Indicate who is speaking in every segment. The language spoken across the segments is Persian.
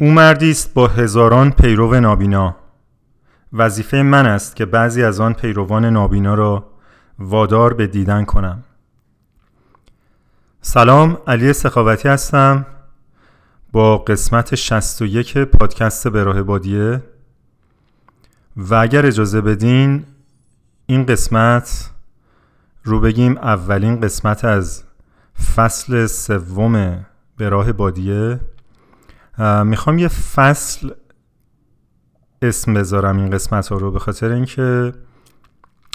Speaker 1: او مردی است با هزاران پیرو نابینا. وظیفه من است که بعضی از آن پیروان نابینا را وادار به دیدن کنم. سلام علی سخاوتی هستم. با قسمت 61 پادکست به راه بادیه. و اگر اجازه بدین این قسمت رو بگیم اولین قسمت از فصل سوم به راه بادیه. می‌خوام یه فصل اسم بذارم این قسمت ها رو به خاطر اینکه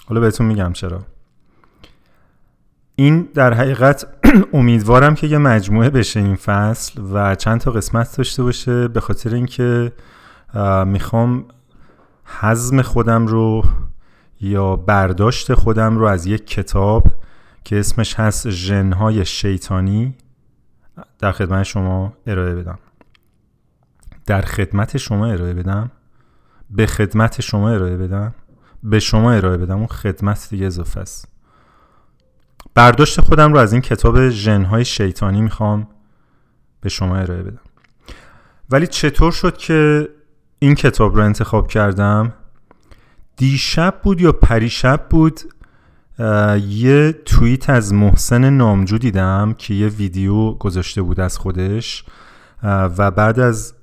Speaker 1: حالا بهتون میگم چرا. این در حقیقت امیدوارم که یه مجموعه بشه این فصل و چند تا قسمت داشته باشه. به خاطر اینکه می‌خوام حزم خودم رو یا برداشت خودم رو از یک کتاب که اسمش هست ژنهای شیطانی. در خدمت شما ارائه بدم. در خدمت شما ارائه بدم؟ به خدمت شما ارائه بدم؟ به شما ارائه بدم. اون خدمت دیگه اضافه است. برداشت خودم رو از این کتاب ژنهای شیطانی می‌خوام به شما ارائه بدم. ولی چطور شد که این کتاب رو انتخاب کردم؟ دیشب بود یا پریشب بود یه توییت از محسن نامجو دیدم که یه ویدیو گذاشته بود از خودش و بعد از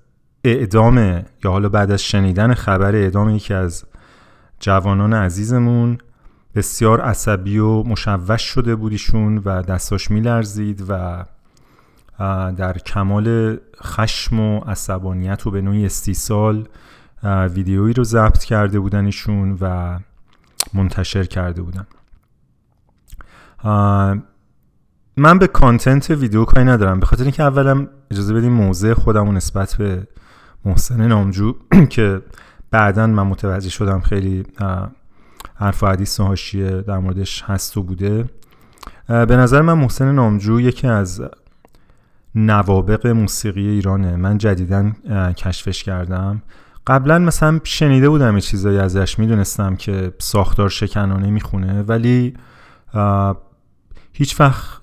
Speaker 1: اعدام یا حالا بعد از شنیدن خبر اعدام یکی از جوانان عزیزمون بسیار عصبی و مشوش شده بودیشون و دستاش میلرزید و در کمال خشم و عصبانیت و به نوعی استیصال ویدیویی رو ضبط کرده بودنشون و منتشر کرده بودن. من به کانتنت ویدیو کاری ندارم. به خاطر اینکه اولا اجازه بدیم موضع خودم نسبت به محسن نامجو که بعدا من متوجه شدم خیلی حرف و حدیث در موردش هست و بوده. به نظر من محسن نامجو یکی از نوابق موسیقی ایرانه. من جدیدا کشفش کردم. قبلا مثلا شنیده بودم یه چیزایی ازش می‌دونستم که ساختار شکنانه می‌خونه ولی هیچ وقت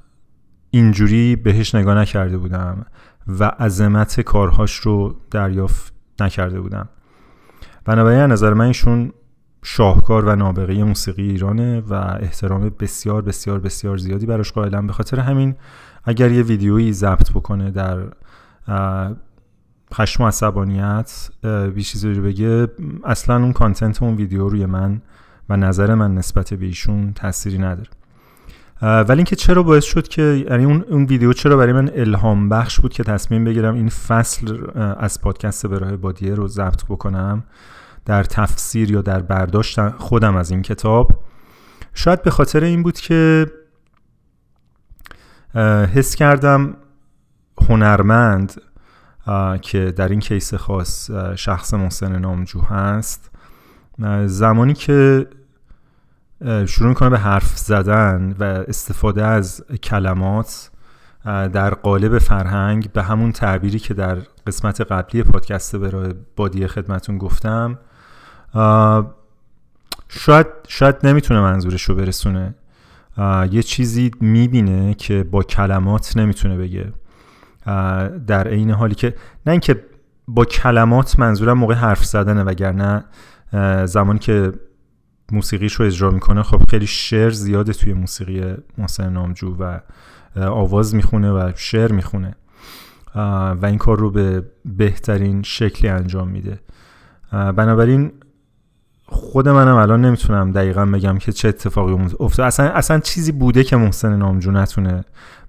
Speaker 1: اینجوری بهش نگاه نکرده بودم. و عظمت کارهاش رو دریافت نکرده بودم بنابراین نظر من ایشون شاهکار و نابغه موسیقی ایرانه و احترام بسیار بسیار بسیار زیادی براش قائلم به خاطر همین اگر یه ویدیویی ضبط بکنه در خشم و عصبانیت بی چیزی رو بگه اصلا اون کانتنت اون ویدیو روی من و نظر من نسبت به ایشون تأثیری نداره. ولی اینکه چرا باعث شد که یعنی اون اون ویدیو چرا برای من الهام بخش بود که تصمیم بگیرم این فصل از پادکست به راه بادیه رو ضبط بکنم؟ در تفسیر یا در برداشت خودم از این کتاب. شاید به خاطر این بود که حس کردم هنرمند که در این کیس خاص شخص محسن نامجو هست. زمانی که شروع می‌کنه به حرف زدن و استفاده از کلمات در قالب فرهنگ به همون تعبیری که در قسمت قبلی پادکست برای بادی خدمتون گفتم. شاید شاید نمی‌تونه منظورش رو برسونه یه چیزی می‌بینه که با کلمات نمی‌تونه بگه. در عین حالی که نه اینکه با کلمات منظورم موقع حرف زدنه وگرنه زمانی که موسیقیش رو اجرا می‌کنه خب خیلی شعر زیاده توی موسیقی محسن نامجو و آواز می‌خونه و شعر می‌خونه. و این کار رو به بهترین شکلی انجام میده. بنابراین خود منم الان نمی‌تونم دقیقا بگم که چه اتفاقی افتاد. اصلا, اصلا چیزی بوده که محسن نامجو نتونه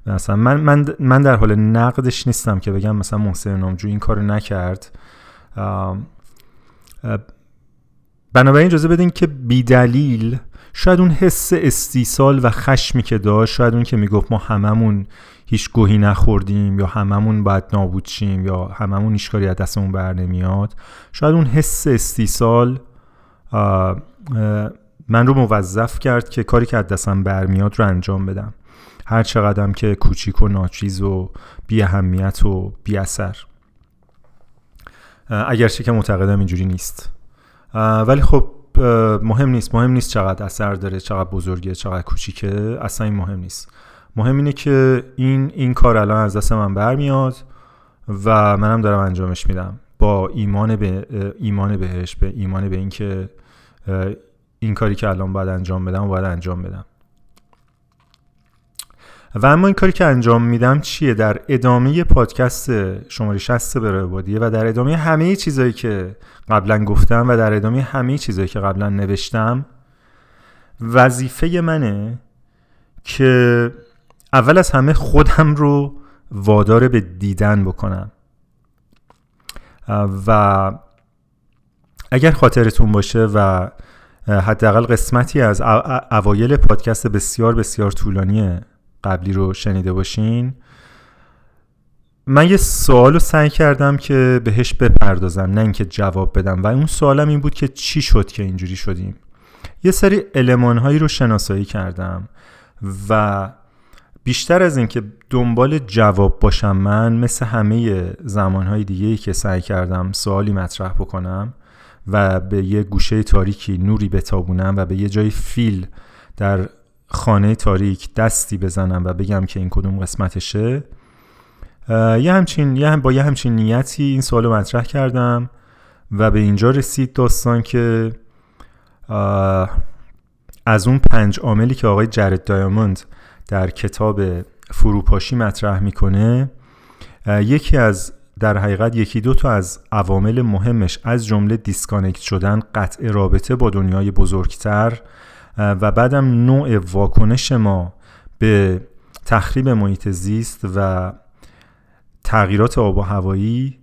Speaker 1: مثلا من, من, من در حال نقدش نیستم که بگم مثلا محسن نامجو این کارو نکرد. بنابراین اجازه بدین که بیدلیل شاید اون حس استیصال و خشمی که داشت شاید اون که می‌گفت ما هممون هیچ گوهی نخوردیم یا هممون باید نابود شیم یا هممون هیچ کاری از دستمون بر نمیاد شاید اون حس استیصال من رو موظف کرد که کاری که از دستم برمیاد رو انجام بدم. هر چقدرم که کوچیک و ناچیز و بی اهمیت و بی اثر. اگرچه که معتقدم اینجوری نیست. ولی خب مهم نیست. مهم نیست چقدر اثر داره چقدر بزرگه چقدر کوچیکه. اصلا این مهم نیست. مهم اینه که این این کار الان از دست من برمیاد و منم دارم انجامش میدم. با ایمان به ایمان بهش به ایمان به اینکه این کاری که الان باید انجام بدم و باید انجام بدم. و اما این کاری که انجام میدم چیه؟ در ادامه پادکست شماره 60 برای بادیه و در ادامه همه چیزایی که قبلا گفتم و در ادامه همه چیزایی که قبلا نوشتم وظیفه منه که اول از همه خودم رو وادار به دیدن بکنم. و اگر خاطرتون باشه و حداقل قسمتی از اوایل پادکست بسیار بسیار طولانی قبلی رو شنیده باشین. من یه سوال رو سعی کردم که بهش بپردازم نه اینکه جواب بدم. و اون سوالم این بود که چی شد که اینجوری شدیم. یه سری علمان هایی رو شناسایی کردم و بیشتر از اینکه دنبال جواب باشم من مثل همه زمانهای دیگه ای که سعی کردم سوالی مطرح بکنم و به یه گوشه تاریکی نوری بتابونم و به یه جای فیل در خانه تاریک دستی بزنم و بگم که این کدوم قسمتشه. یه همچین یه هم با یه همچین نیتی این سوال مطرح کردم و به اینجا رسید داستان که از اون پنج عاملی که آقای جرد دایاموند در کتاب فروپاشی مطرح می‌کنه یکی از در حقیقت یکی دو تا از عوامل مهمش از جمله دیسکانکت شدن قطع رابطه با دنیای بزرگتر و بعدم نوع واکنش ما به تخریب محیط زیست و تغییرات آب و هوایی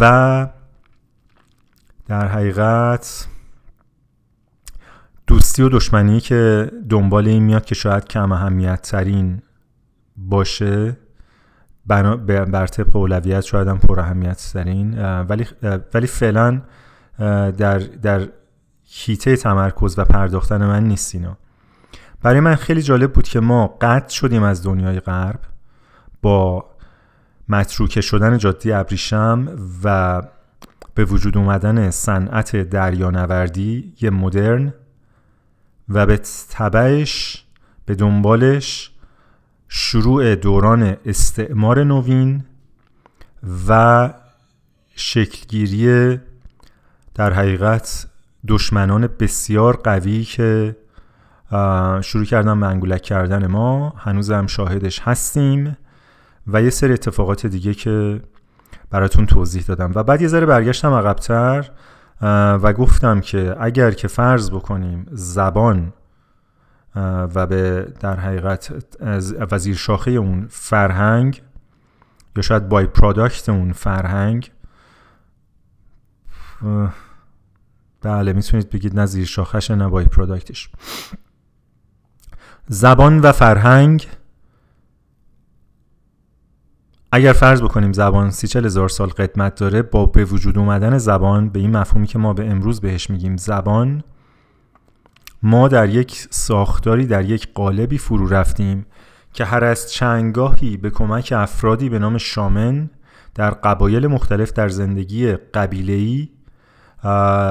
Speaker 1: و در حقیقت دوستی و دشمنی که دنبال این میاد که شاید کم اهمیت ترین باشه بر طبق اولویت شاید هم پر اهمیت ترین ولی ولی فعلا در در هیته تمرکز و پرداختن من نیست اینا برای من خیلی جالب بود که ما قطع شدیم از دنیای غرب با متروکه شدن جاده ابریشم و به وجود اومدن صنعت دریانوردی یه مدرن و به تبعش به دنبالش شروع دوران استعمار نوین و شکلگیری در حقیقت دشمنان بسیار قوی که شروع کردن منگولک کردن ما هنوز هم شاهدش هستیم و یه سری اتفاقات دیگه که براتون توضیح دادم. و بعد یه ذره برگشتم عقبتر و گفتم که اگر که فرض بکنیم زبان و به در حقیقت وزیر شاخه اون فرهنگ یا شاید بای پرادکت اون فرهنگ بله می‌تونید بگید نه زیر شاخش نه بای پرادکتش زبان و فرهنگ. اگر فرض بکنیم زبان سی چل هزار سال قدمت داره با به وجود اومدن زبان به این مفهومی که ما به امروز بهش میگیم زبان ما در یک ساختاری در یک قالبی فرو رفتیم که هر از چنگاهی به کمک افرادی به نام شامن در قبایل مختلف در زندگی قبیله‌ای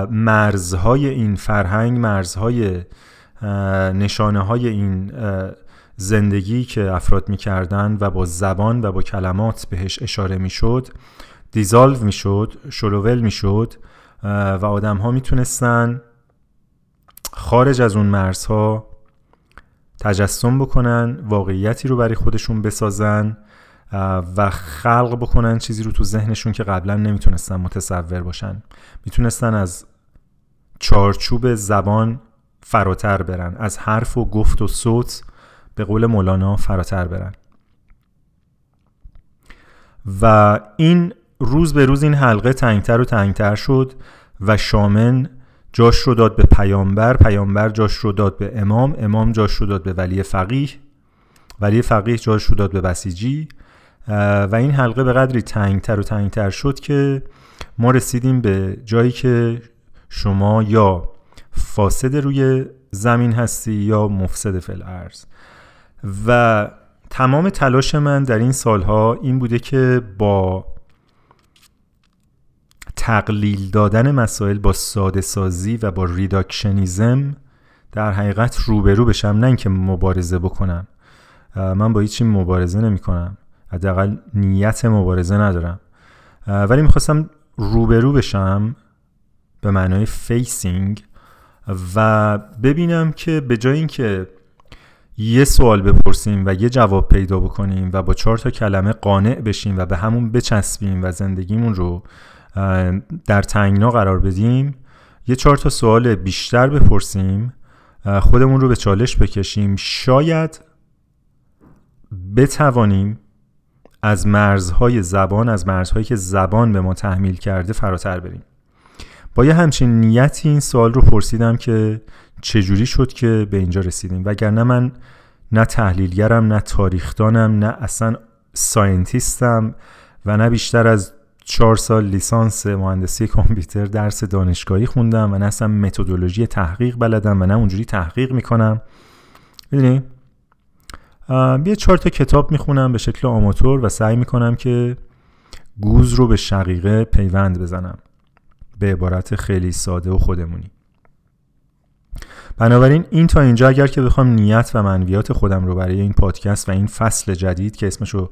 Speaker 1: مرزهای این فرهنگ مرزهای نشانه های این زندگی که افراد می‌کردن و با زبان و با کلمات بهش اشاره می‌شد دیزالو می‌شد شلوول می‌شد و آدم ها می‌تونستن خارج از اون مرزها تجسم بکنن واقعیتی رو برای خودشون بسازن و خلق بکنن چیزی رو تو ذهنشون که قبلا نمی‌تونستن متصور باشن. می‌تونستن از چارچوب زبان فراتر برن از حرف و گفت و صوت به قول مولانا فراتر برن. و این روز به روز این حلقه تنگتر و تنگتر شد و شامن جاش رو داد به پیامبر پیامبر جاش رو داد به امام امام جاش رو داد به ولی فقیه ولی فقیه جاش رو داد به بسیجی. و این حلقه به قدری تنگتر و تنگتر شد که ما رسیدیم به جایی که شما یا فاسد روی زمین هستی یا مفسد فی‌الارض و تمام تلاش من در این سالها این بوده که با تقلیل دادن مسائل با ساده سازی و با reductionism در حقیقت روبرو بشم نه اینکه مبارزه بکنم. من با هیچی مبارزه نمی کنم حداقل نیت مبارزه ندارم. ولی می‌خواستم روبرو بشم به معنای facing و ببینم که به جای اینکه یه سوال بپرسیم و یه جواب پیدا بکنیم و با چهار تا کلمه قانع بشیم و به همون بچسبیم و زندگیمون رو در تنگنا قرار بدیم یه چهار تا سوال بیشتر بپرسیم خودمون رو به چالش بکشیم شاید بتوانیم از مرزهای زبان از مرزهایی که زبان به ما تحمیل کرده فراتر بریم. با یه همچین نیتی این سوال رو پرسیدم که چجوری شد که به اینجا رسیدیم؟ وگرنه من نه تحلیلگرم نه تاریخدانم نه اصلا ساینتیستم و نه بیشتر از چهار سال لیسانس مهندسی کامپیوتر درس دانشگاهی خوندم و نه اصلا متدولوژی تحقیق بلدم و نه اونجوری تحقیق می‌کنم. می‌دونی؟ یه چهار تا کتاب می‌خونم به شکل آماتور و سعی می‌کنم که گوز رو به شقیقه پیوند بزنم. به عبارت خیلی ساده و خودمونی. بنابراین این تا اینجا اگر که بخوام نیت و منویات خودم رو برای این پادکست و این فصل جدید که اسمش رو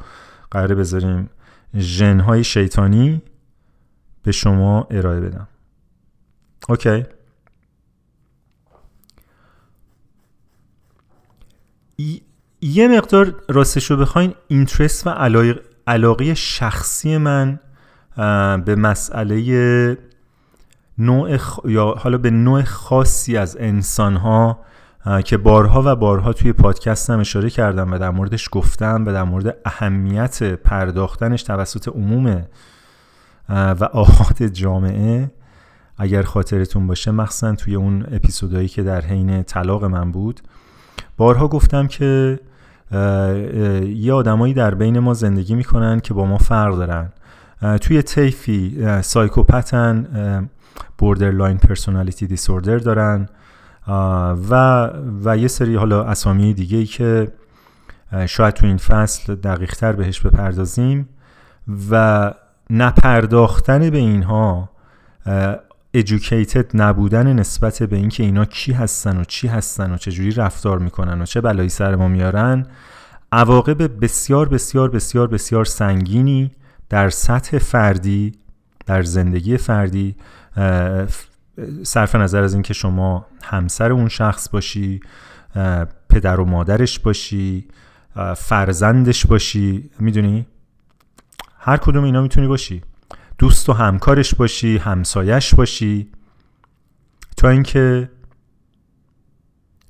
Speaker 1: قراره بذاریم ژنهای شیطانی به شما ارائه بدم. اوکی. یه مقدار راستش رو بخواین اینترست و علاقه شخصی من به مسئله نوع یا حالا به نوع خاصی از انسان ها که بارها و بارها توی پادکستم اشاره کردم و در موردش گفتم و در مورد اهمیت پرداختنش توسط عموم و آهات جامعه. اگر خاطرتون باشه مخصوصا توی اون اپیزودهایی که در حین طلاق من بود بارها گفتم که یه آدمایی در بین ما زندگی می‌کنن که با ما فرق دارن. توی طیفی psychopath ن borderline personality disorder دارن و و یه سری حالا اسامی دیگه ای که شاید تو این فصل دقیق تر بهش بپردازیم و نپرداختن به اینها educated نبودن نسبت به اینکه اینا کی هستن و چی هستن و چجوری رفتار می‌کنن و چه بلایی سر ما میارن عواقب بسیار بسیار بسیار بسیار سنگینی در سطح فردی در زندگی فردی صرف نظر از اینکه شما همسر اون شخص باشی پدر و مادرش باشی فرزندش باشی می‌دونی؟ هر کدوم اینا می‌تونی باشی. دوست و همکارش باشی همسایش باشی. تا اینکه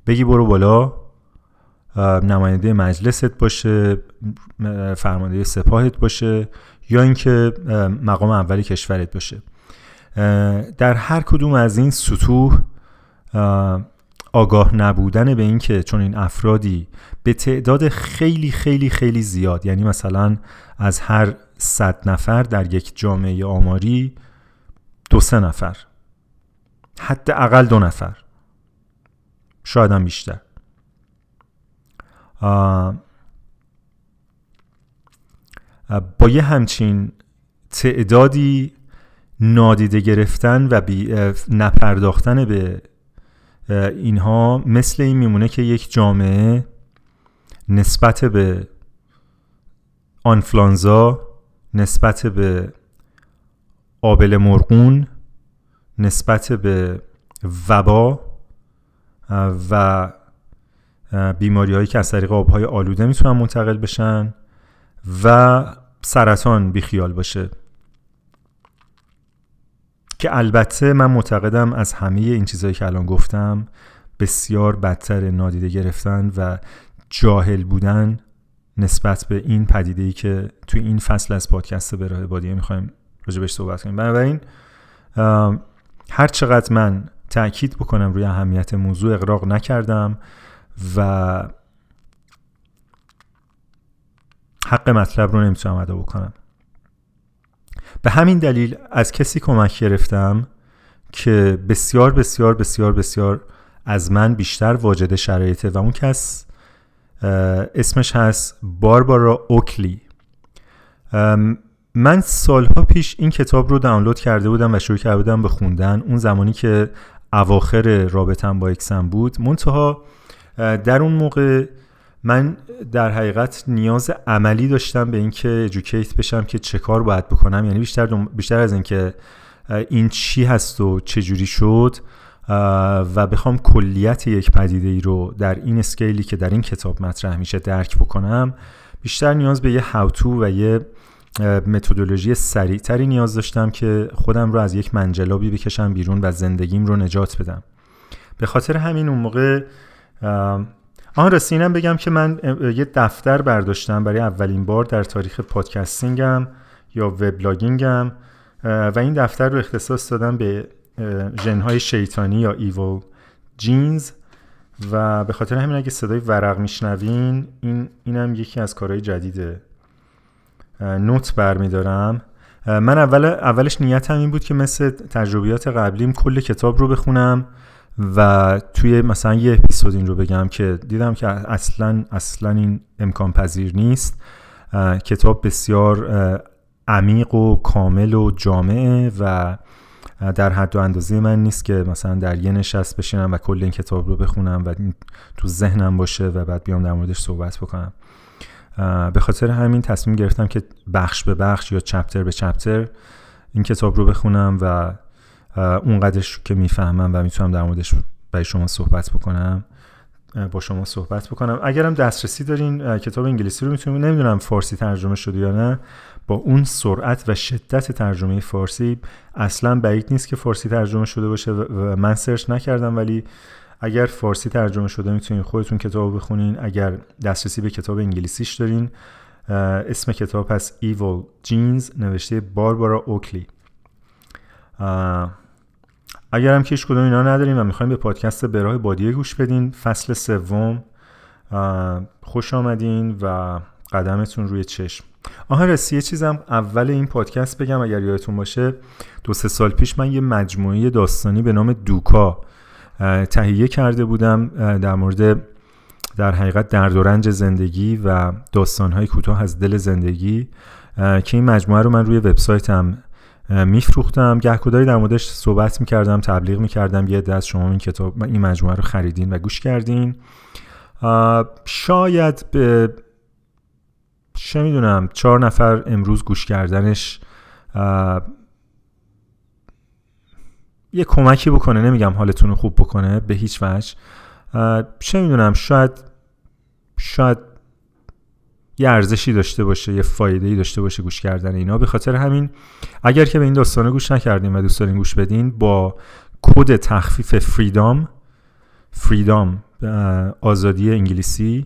Speaker 1: بگی برو بالا نماینده مجلست باشه فرمانده سپاهت باشه یا اینکه مقام اولی کشورت باشه. در هر کدوم از این سطوح آگاه نبودن به اینکه چون این افرادی به تعداد خیلی خیلی خیلی زیاد یعنی مثلا از هر صد نفر در یک جامعه آماری دو سه نفر. حداقل دو نفر. شاید هم بیشتر. با یه همچین تعدادی نادیده گرفتن و بی نپرداختن به اینها مثل این میمونه که یک جامعه نسبت به آنفلانزا نسبت به آبل مرغون نسبت به وبا و بیماری هایی که از طریق آبهای آلوده می‌تونن منتقل بشن و سرطان بیخیال باشه. که البته من معتقدم از همه این چیزهایی که الان گفتم بسیار بدتر نادیده گرفتن و جاهل بودن نسبت به این پدیده ای که توی این فصل از پادکست به راه بادیه می‌خوایم راجبش صحبت کنیم. بنابراین هر چقدر من تاکید بکنم روی اهمیت موضوع اقراق نکردم و حق مطلب رو نمی‌تونم ادا بکنم. به همین دلیل از کسی کمک گرفتم که بسیار بسیار بسیار بسیار از من بیشتر واجد شرایطه و اون کس اسمش هست باربارا اوکلی. من سالها پیش این کتاب رو دانلود کرده بودم و شروع کرده بودم به خوندن. اون زمانی که اواخر رابطم با اکسم بود. منتها در اون موقع من در حقیقت نیاز عملی داشتم به اینکه ادوکیت بشم که چه کار باید بکنم. یعنی بیشتر, بیشتر از اینکه این چی هست و چه جوری شد و بخوام کلیت یک پدیده ای رو در این اسکیلی که در این کتاب مطرح میشه درک بکنم بیشتر نیاز به یه هاوتو و یه متدولوژی سریعتری نیاز داشتم که خودم رو از یک منجلابی بکشم بیرون و زندگیم رو نجات بدم. به خاطر همین اون موقع آن رسینم بگم که من یه دفتر برداشتم برای اولین بار در تاریخ پادکستینگم یا وبلاگینگم و این دفتر رو اختصاص دادم به ژنهای شیطانی یا ایوو جینز. و به خاطر همین اگه صدای ورق میشنوین این اینم یکی از کارهای جدیده. نوت برمیدارم. من اول اولش نیتم این بود که مثل تجربیات قبلیم کل کتاب رو بخونم و توی مثلا یه اپیزود این رو بگم که دیدم که اصلا اصلا این امکان پذیر نیست. کتاب بسیار عمیق و کامل و جامعه و در حد و اندازه من نیست که مثلا در یه نشست بشینم و کل این کتاب رو بخونم و تو ذهنم باشه و بعد بیام در موردش صحبت بکنم. به خاطر همین تصمیم گرفتم که بخش به بخش یا چپتر به چپتر این کتاب رو بخونم و اونقدرش که می‌فهمم و می‌تونم در موردش برای شما صحبت بکنم با شما صحبت بکنم. اگرم دسترسی دارین کتاب انگلیسی رو می‌تونیم نمی‌دونم فارسی ترجمه شده یا نه. اون سرعت و شدت ترجمه فارسی اصلا بعید نیست که فارسی ترجمه شده باشه و من سرچ نکردم ولی اگر فارسی ترجمه شده می‌تونین خودتون کتاب بخونین. اگر دسترسی به کتاب انگلیسیش دارین اسم کتاب هست Evil Jeans نوشته باربارا اوکلی. اگر هم که هیچ کدوم اینا نداریم و می‌خوایم به پادکست براه بادیه گوش بدین فصل سوم خوش آمدین و قدمتون روی چشم. آها رسی یه چیزم اول این پادکست بگم اگر یادتون باشه. دو سه سال پیش من یه مجموعه داستانی به نام دوکا تهیه کرده بودم در مورد در حقیقت درد و رنج زندگی و داستانهای کوتاه از دل زندگی که این مجموعه رو من روی وبسایتم میفروختم. گهگداری در موردش صحبت می‌کردم تبلیغ می‌کردم. یه دست شما این کتاب این مجموعه رو خریدین و گوش کردین. شاید به چه می‌دونم چهار نفر امروز گوش کردنش یه کمکی بکنه نمیگم حالتون رو خوب بکنه به هیچ وجه. چه می‌دونم شاید شاید یه ارزشی داشته باشه یه فایده ای داشته باشه گوش کردن اینا. به خاطر همین اگر که به این داستانه گوش نکردین و دوست دارین گوش بدین با کد تخفیف فریدام فریدام آزادی انگلیسی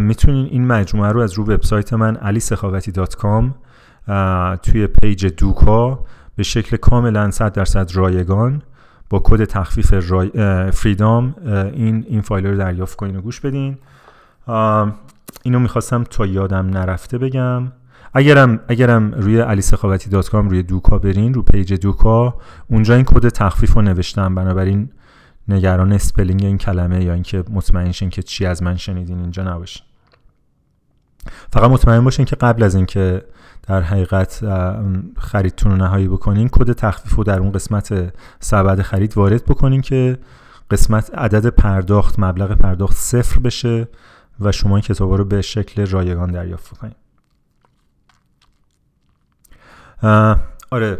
Speaker 1: می‌تونین این مجموعه رو از رو وبسایت من aliseخاوتی.com توی page دوکا به شکل کاملا 100 درصد رایگان با کد تخفیف رای... freedom این این فایل رو دریافت کنین و گوش بدین. اینو می‌خواستم تا یادم نرفته بگم. اگرم اگرم روی دات روی دوکا برین رو page دوکا اونجا این کد تخفیف رو نوشتم. بنابراین نگران spelling این کلمه یا اینکه مطمئن شین که چی از من شنیدین اینجا نباشین فقط مطمئن باشین که قبل از اینکه در حقیقت خریدتون رو نهایی بکنین کد تخفیف رو در اون قسمت سبد خرید وارد بکنین که قسمت عدد پرداخت مبلغ پرداخت صفر بشه و شما این کتاب رو به شکل رایگان دریافت کنید آره.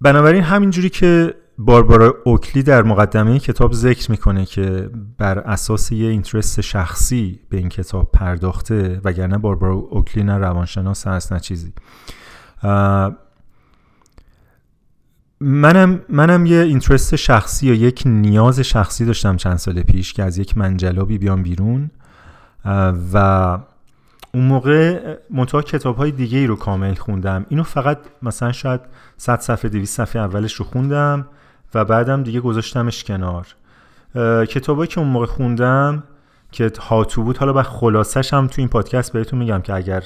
Speaker 1: بنابراین همینجوری که باربارا اوکلی در مقدمه کتاب ذکر می‌کنه که بر اساس یه اینترست شخصی به این کتاب پرداخته وگرنه باربارا اوکلی نه روانشناس هست نه چیزی. منم منم یه اینترست شخصی یا یک نیاز شخصی داشتم چند سال پیش که از یک منجلابی بیام بیرون. و اون موقع منتها کتاب های دیگه ای رو کامل خوندم. اینو فقط مثلا شاید 100 صفحه 200 صفحه اولش رو خوندم. و بعدم دیگه گذاشتمش کنار. کتابایی که اون موقع خوندم که هاتو بود حالا به خلاصش هم تو این پادکست بهتون میگم که اگر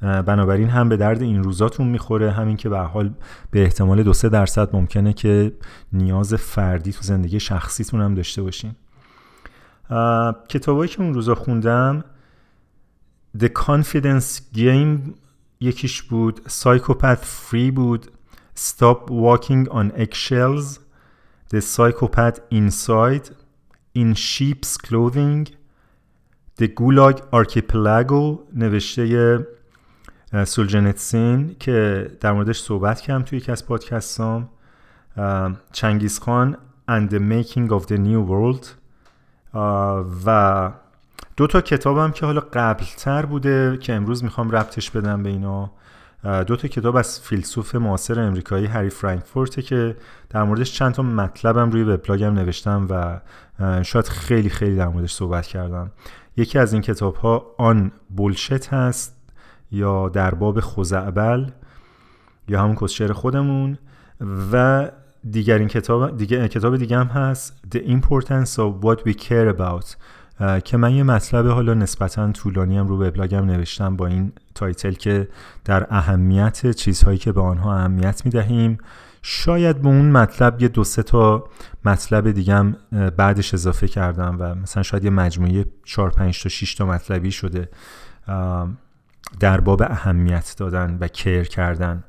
Speaker 1: بنابراین هم به درد این روزاتون می‌خوره همین که به حال به احتمال دو سه درصد ممکنه که نیاز فردی تو زندگی شخصیتون هم داشته باشین. کتابایی که اون روزا خوندم The Confidence Game یکیش بود Psychopath Free بود Stop Walking on Eggshells The Psychopath Inside In Sheep's Clothing The Gulag Archipelago نوشته سولجنتسین که در موردش صحبت کردم توی یکی از پادکستام. چنگیز خان and the making of the new world. و دو تا کتابم که حالا قبلتر بوده که امروز می‌خوام ربطش بدم به اینا. دو تا کتاب از فیلسوف معاصر امریکایی هری فرانکفورت که در موردش چند تا مطلبم روی وبلاگم نوشتم و شاید خیلی خیلی در موردش صحبت کردم. یکی از این کتاب ها On Bullshit هست یا در باب خزعبل یا همون کسشر خودمون و دیگر این کتاب دیگه کتاب دیگه هم هست The Importance of What We Care About. که من یه مطلب حالا نسبتا طولانی هم رو وبلاگم نوشتم با این title که در اهمیت چیزهایی که به آنها اهمیت می‌دهیم. شاید به اون مطلب یه دو سه تا مطلب دیگه هم بعدش اضافه کردم و مثلا شاید یه مجموعه 4 5 تا 6 تا مطلبی شده در باب اهمیت دادن و کیر کردن.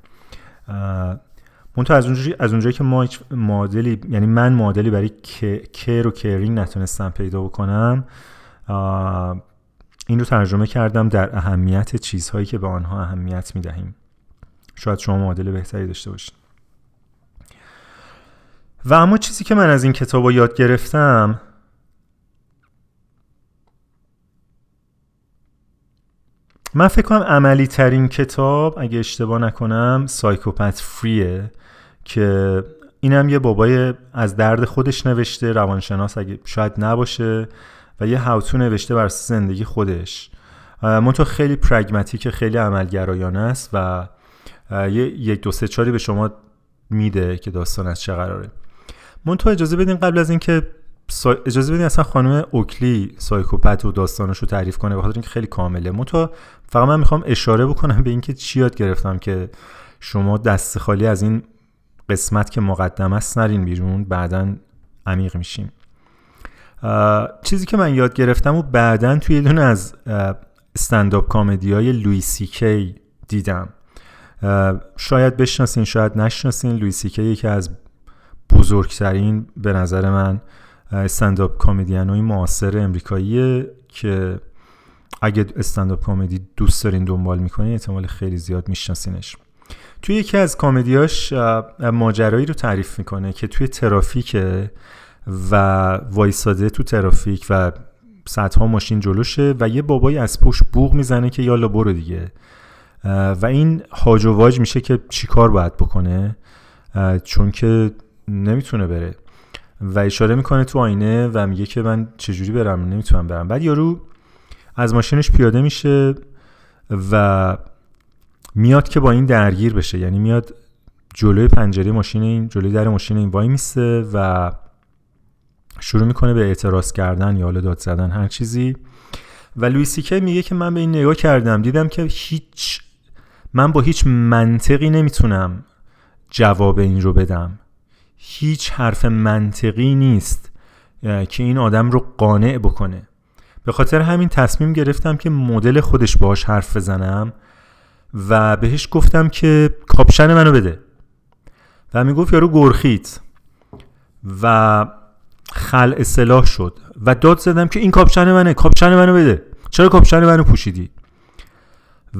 Speaker 1: منتها از اونجایی از اونجایی که ما مدلی یعنی من مدلی برای کیر و کیرینگ نتونستم پیدا بکنم این رو ترجمه کردم در اهمیت چیزهایی که به آنها اهمیت می‌دهیم. شاید شما معادل بهتری داشته باشید و اما چیزی که من از این کتاب یاد گرفتم من فکر کنم عملی ترین کتاب اگه اشتباه نکنم سایکوپت فریه که اینم یه بابای از درد خودش نوشته روانشناس اگه شاید نباشه و یه هاوتو نوشته بر زندگی خودش. منتها خیلی پرگماتیک خیلی عملگرایانه است و یه یک دو سه چاری به شما میده که داستان از چه قراره. منتها اجازه بدین قبل از اینکه سا... اجازه بدین اصلا خانم اوکلی سایکوپت و داستانش رو تعریف کنه بخاطر اینکه خیلی کامله. منتها فقط من می‌خوام اشاره بکنم به اینکه چی یاد گرفتم که شما دست خالی از این قسمت که مقدم است نرین بیرون بعدا عمیق میشیم. چیزی که من یاد گرفتم و بعدا توی یه دونه از استنداپ کامدی های لوی سی کی دیدم. شاید بشناسین شاید نشناسین. لوی سی کی یکی از بزرگترین به نظر من استنداپ کامدین های معاصر امریکاییه که اگه استنداپ کامدی دوست دارین دنبال می‌کنین احتمال خیلی زیاد میشناسینش. توی یکی از کامدیاش ماجرایی رو تعریف می‌کنه که توی ترافیک و وایساده تو ترافیک و صدها ماشین جلوشه و یه بابایی از پشت بوغ می‌زنه که یالا برو دیگه. و این هاج و واج میشه که چیکار باید بکنه؟ چون که نمی‌تونه بره. و اشاره می‌کنه تو آینه و میگه که من چجوری برم نمی‌تونم برم. بعد یارو از ماشینش پیاده میشه و میاد که با این درگیر بشه. یعنی میاد جلوی پنجره ماشین این جلوی در ماشین این وای میسته و شروع می‌کنه به اعتراض کردن یا حالا داد زدن هر چیزی. و لویسی که میگه که من به این نگاه کردم دیدم که هیچ من با هیچ منطقی نمی‌تونم جواب این رو بدم. هیچ حرف منطقی نیست که این آدم رو قانع بکنه. به خاطر همین تصمیم گرفتم که مدل خودش باش حرف بزنم و بهش گفتم که کاپشن منو بده. و می‌گفت یارو گرخید و خلع سلاح شد. و داد زدم که این کاپشن منه کاپشن منو بده. چرا کاپشن منو پوشیدی؟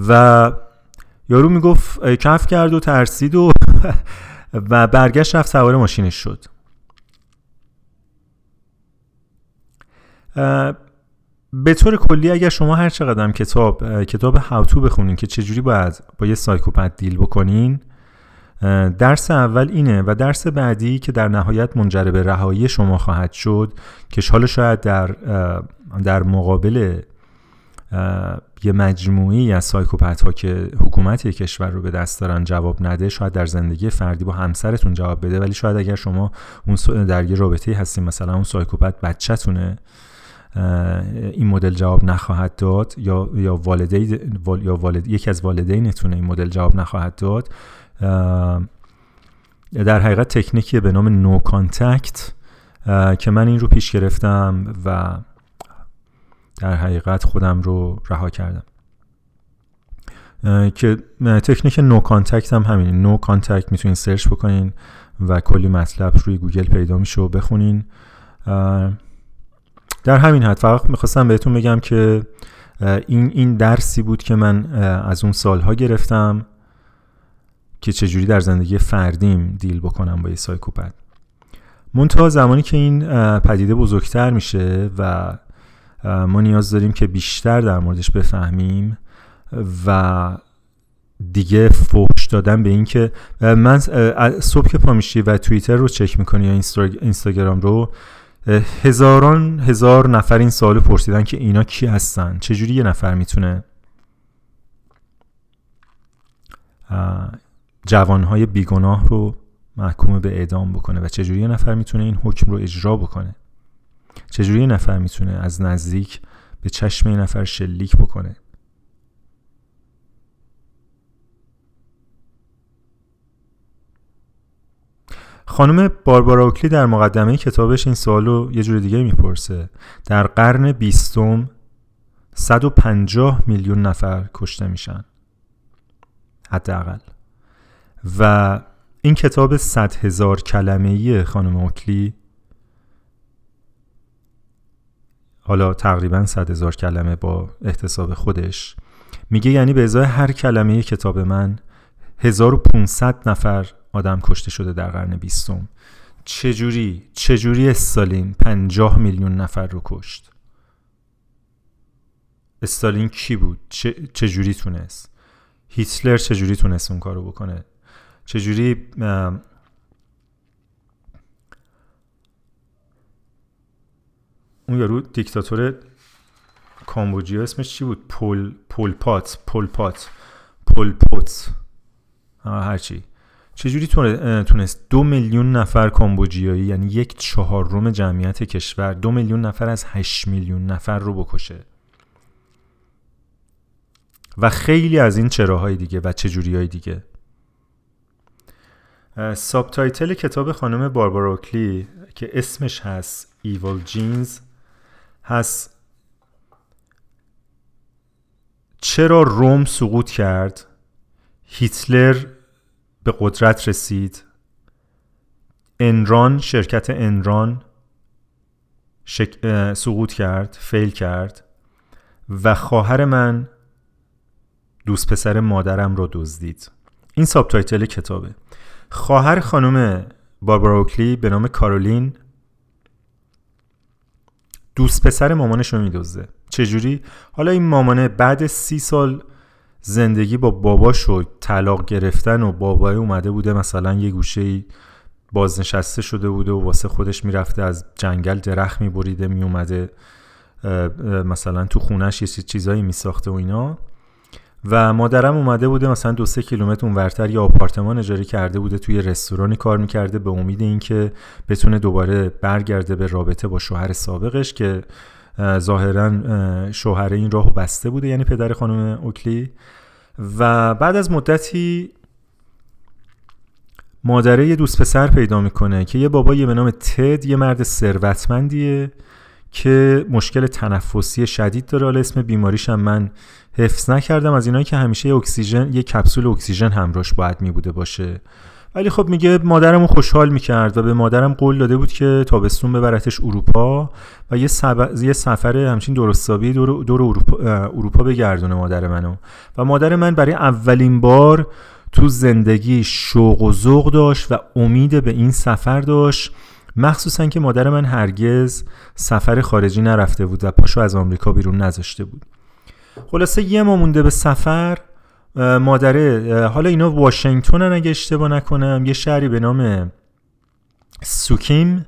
Speaker 1: و یارو می‌گفت کف کرد و ترسید و و برگشت رفت سوار ماشینش شد. به طور کلی اگر شما هر چقدر کتاب کتاب هاوتو بخونین که چجوری باید با یه سایکوپت دیل بکنین درس اول اینه و درس بعدی که در نهایت منجر به رهایی شما خواهد شد که حالا شاید در در مقابل یه مجموعی از سایکوپت ها که حکومت کشور رو به دست دارن جواب نده شاید در زندگی فردی با همسرتون جواب بده ولی شاید اگر شما اون در یه رابطه هستین مثلا اون psychopath بچهتونه این مدل جواب نخواهد داد یا یا والدین یا والد یکی از والدینتون این مدل جواب نخواهد داد در حقیقت تکنیکی به نام no contact که من این رو پیش گرفتم و در حقیقت خودم رو رها کردم. که تکنیک no contact هم همین no contact می‌تونین سرچ بکنین و کلی مطلب روی گوگل پیدا میشه و بخونین. در همین حد فقط می‌خواستم بهتون بگم که این این درسی بود که من از اون سالها گرفتم که چجوری در زندگی فردیم دیل بکنم با یه سایکوپت. منتها زمانی که این پدیده بزرگتر میشه و ما نیاز داریم که بیشتر در موردش بفهمیم و دیگه فوش دادن به این که من صبح که پا و توییتر رو چک می‌کنی یا اینستاگرام رو هزاران هزار نفر این سوال پرسیدن که اینا کی هستن؟ چجوری یه نفر می‌تونه جوانهای بیگناه رو محکوم به اعدام بکنه و چجوری یه نفر می‌تونه این حکم رو اجرا بکنه؟ چجوری یه نفر می‌تونه از نزدیک به چشم یه نفر شلیک بکنه؟ خانم باربارا اوکلی در مقدمه کتابش این سوال رو یه جور دیگه می‌پرسه. در قرن بیستم 150 میلیون نفر کشته میشن. حداقل. و این کتاب 100 هزار کلمه خانم اوکلی حالا تقریبا 100 هزار کلمه با احتساب خودش. میگه یعنی به ازای هر کلمه کتاب من 1500 نفر آدم کشته شده در قرن بیستم. چجوری؟ چجوری استالین پنجاه میلیون نفر رو کشت؟ استالین کی بود؟ چجوری تونست؟ هیتلر چجوری تونست اون کارو بکنه؟ چجوری اون یارو دیکتاتور کامبوجیا اسمش چی بود؟ پول پول پات پول پات پول پوت هرچی چجوری تونست دو میلیون نفر کامبوجیایی یعنی یک چهارم جمعیت کشور دو میلیون نفر از هشت میلیون نفر رو بکشه؟ و خیلی از این چراهای دیگه و چجوری های دیگه. subtitle کتاب خانم باربارا اوکلی که اسمش هست Evil Genes هست چرا روم سقوط کرد؟ هیتلر به قدرت رسید. انران شرکت انران. سقوط کرد fail کرد و خواهر من دوست پسر مادرم رو دزدید. این subtitle کتابه. خواهر خانم باربارا اوکلی به نام کارولین دوست پسر مامانش رو میدزده چجوری؟ حالا این مامانه بعد سی سال زندگی با باباش و طلاق گرفتن و بابای اومده بوده مثلا یه گوشه بازنشسته شده بوده و واسه خودش می‌رفته از جنگل درخت میبریده میومده مثلا تو خونش یه چیزایی میساخته و اینا و مادرم اومده بوده مثلا دو سه کیلومتر اونورتر یه آپارتمان اجاره کرده بوده توی رستورانی کار می‌کرده به امید اینکه بتونه دوباره برگرده به رابطه با شوهر سابقش که ظاهرا شوهر این راه بسته بوده یعنی پدر خانم اوکلی. و بعد از مدتی مادره یه دوست پسر پیدا می‌کنه که یه بابایی به نام تد یه مرد ثروتمندیه. که مشکل تنفسی شدید داره. حالا اسم بیماریش هم من حفظ نکردم. از اینایی که همیشه اکسیژن یه کپسول اکسیژن همراش باید میبوده باشه. ولی خب میگه مادرمو خوشحال می‌کرد و به مادرم قول داده بود که تابستون ببرتش اروپا و یه, یه سفر همچین درستابی دور, دور اروپا... اروپا بگردونه مادر منو. و مادر من برای اولین بار تو زندگی شوق و ذوق داشت و امید به این سفر داشت. مخصوصا که مادر من هرگز سفر خارجی نرفته بود و پاشو از آمریکا بیرون نذاشته بود. خلاصه یه ما مونده به سفر مادره حالا اینا واشنگتن اگه اشتباه نکنم یه شهری به نام سوکیم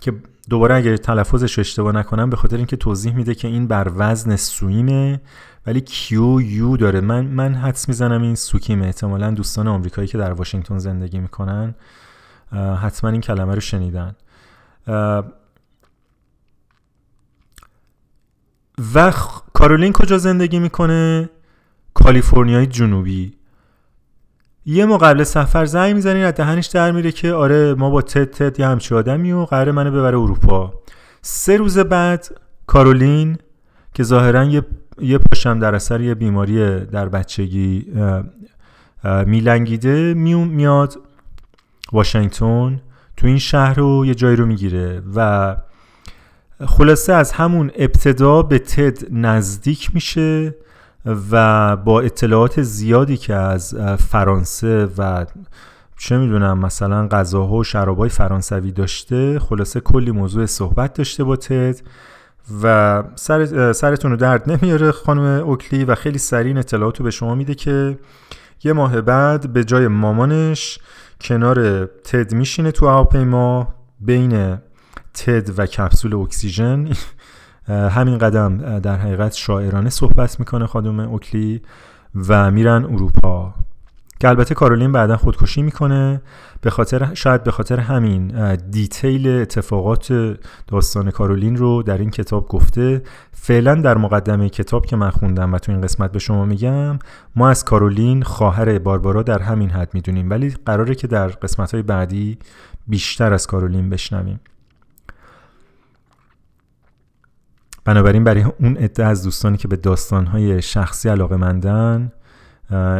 Speaker 1: که دوباره اگه تلفظش اشتباه نکنم به خاطر اینکه توضیح میده که این بر وزن سویمه ولی کیو یو داره. من من حدس می‌زنم این سوکیمه احتمالا دوستان آمریکایی که در واشنگتن زندگی می‌کنن. حتما این کلمه رو شنیدن. و کارولین کجا زندگی می‌کنه؟ کالیفرنیای جنوبی. یه ما قبل سفر زنگ می‌زنین از دهنش در میره که آره ما با تد تد یه همچی آدمی و قرار منو ببره اروپا. سه روز بعد کارولین که ظاهرا یه, یه پاشم در اثر یه بیماری در بچگی میلنگیده میاد واشنگتن تو این شهر رو یه جایی رو می‌گیره و خلاصه از همون ابتدا به تد نزدیک میشه و با اطلاعات زیادی که از فرانسه و چه می‌دونم مثلا غذاها و شرابای فرانسوی داشته خلاصه کلی موضوع صحبت داشته با تد و سر، سرتون رو درد نمیاره خانم اوکلی و خیلی سریع اطلاعات رو به شما میده که یه ماه بعد به جای مامانش کنار تد میشینه تو هواپیما بین تد و کپسول اکسیژن. همین قدم در حقیقت شاعرانه صحبت می‌کنه خانم اوکلی و میرن اروپا. که البته کارولین بعدا خودکشی می‌کنه. به خاطر شاید به خاطر همین دیتیل اتفاقات داستان کارولین رو در این کتاب گفته. فعلا در مقدمه کتاب که من خوندم و تو این قسمت به شما میگم ما از کارولین خواهر باربارا در همین حد می‌دونیم ولی قراره که در قسمت های بعدی بیشتر از کارولین بشنویم. بنابراین برای اون عده از دوستانی که به داستانهای شخصی علاقه مندن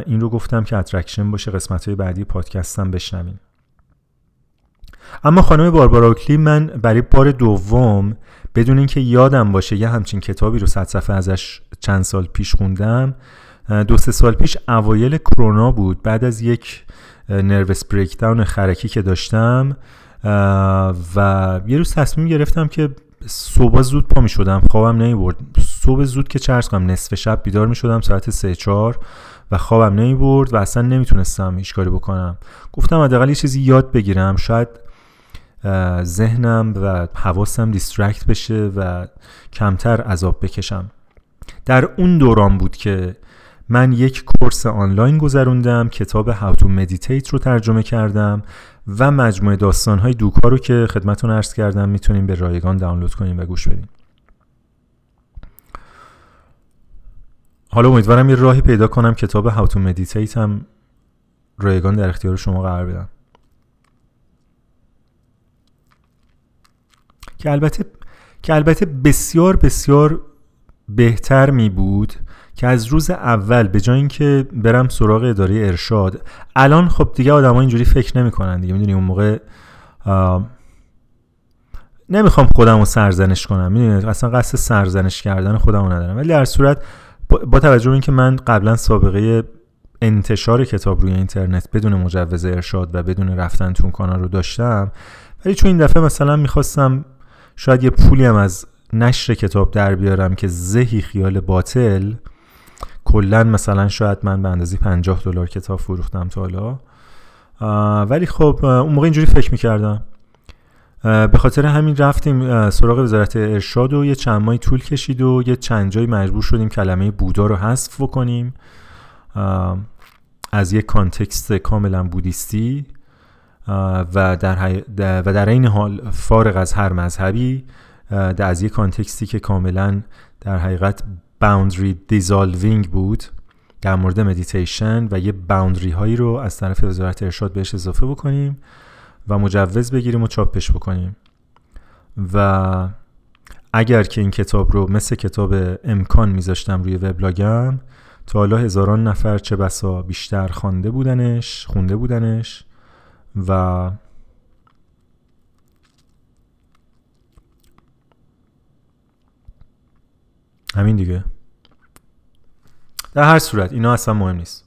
Speaker 1: این رو گفتم که attraction باشه قسمت های بعدی پادکستم بشنویم. اما خانم باربارا اوکلی من برای بار دوم بدون اینکه یادم باشه یه همچین کتابی رو صد صفحه ازش چند سال پیش خوندم. دو سه سال پیش اوایل کرونا بود. بعد از یک نروس بریکداون خرکی که داشتم و یه روز تصمیم گرفتم که صبح زود پا می شدم خوابم نمی برد صبح زود که چرس کنم نصف شب بیدار می شدم ساعت سه چار و خوابم نمی برد و اصلا نمی‌تونستم هیچ کاری بکنم. گفتم حداقل یه چیزی یاد بگیرم. شاید ذهنم و حواسم دیسترکت بشه و کمتر عذاب بکشم. در اون دوران بود که من یک کورس آنلاین گذروندم کتاب How to Meditate رو ترجمه کردم و مجموعه داستانهای دوکا رو که خدمتون ارز کردم می‌تونیم به رایگان دانلود کنیم و گوش بدیم. حالا امیدوارم یه راهی پیدا کنم کتاب How to Meditate هم رایگان در اختیار شما قرار بدم. که البته که البته بسیار بسیار بهتر می بود که از روز اول به جای اینکه برم سراغ اداره ارشاد الان خب دیگه آدما اینجوری فکر نمی‌کنن دیگه می‌دونی؟ اون موقع نمی‌خوام خودم رو سرزنش کنم می‌دونی؟ اصلا قصد سرزنش کردن خودم رو ندارم. ولی در صورت با توجه به اینکه من قبلا سابقه انتشار کتاب روی اینترنت بدون مجوز ارشاد و بدون رفتن تو کانال رو داشتم ولی چون این دفعه مثلا می‌خواستم شاید یه پولی هم از نشر کتاب در بیارم که زهی خیال باطل کلا مثلا شاید من به اندازی 50 دلار کتاب فروختم تا حالا. ولی خب اون موقع اینجوری فکر می‌کردم. به خاطر همین رفتیم سراغ وزارت ارشاد و یه چند ماهی طول کشید و یه چند جایی مجبور شدیم کلمه بودا رو حذف بکنیم. از یک context کاملا بودیستی و در, و در این حال فارغ از هر مذهبی در از یک context ی که کاملا در حقیقت boundary dissolving بود در مورد مدیتیشن و یه boundary هایی رو از طرف وزارت ارشاد بهش اضافه بکنیم. و مجوز بگیریم و چاپش بکنیم. و اگر که این کتاب رو مثل کتاب امکان میذاشتم روی وبلاگم تا حالا هزاران نفر چه بسا بیشتر خوانده بودنش خونده بودنش و همین دیگه. در هر صورت اینا اصلا مهم نیست.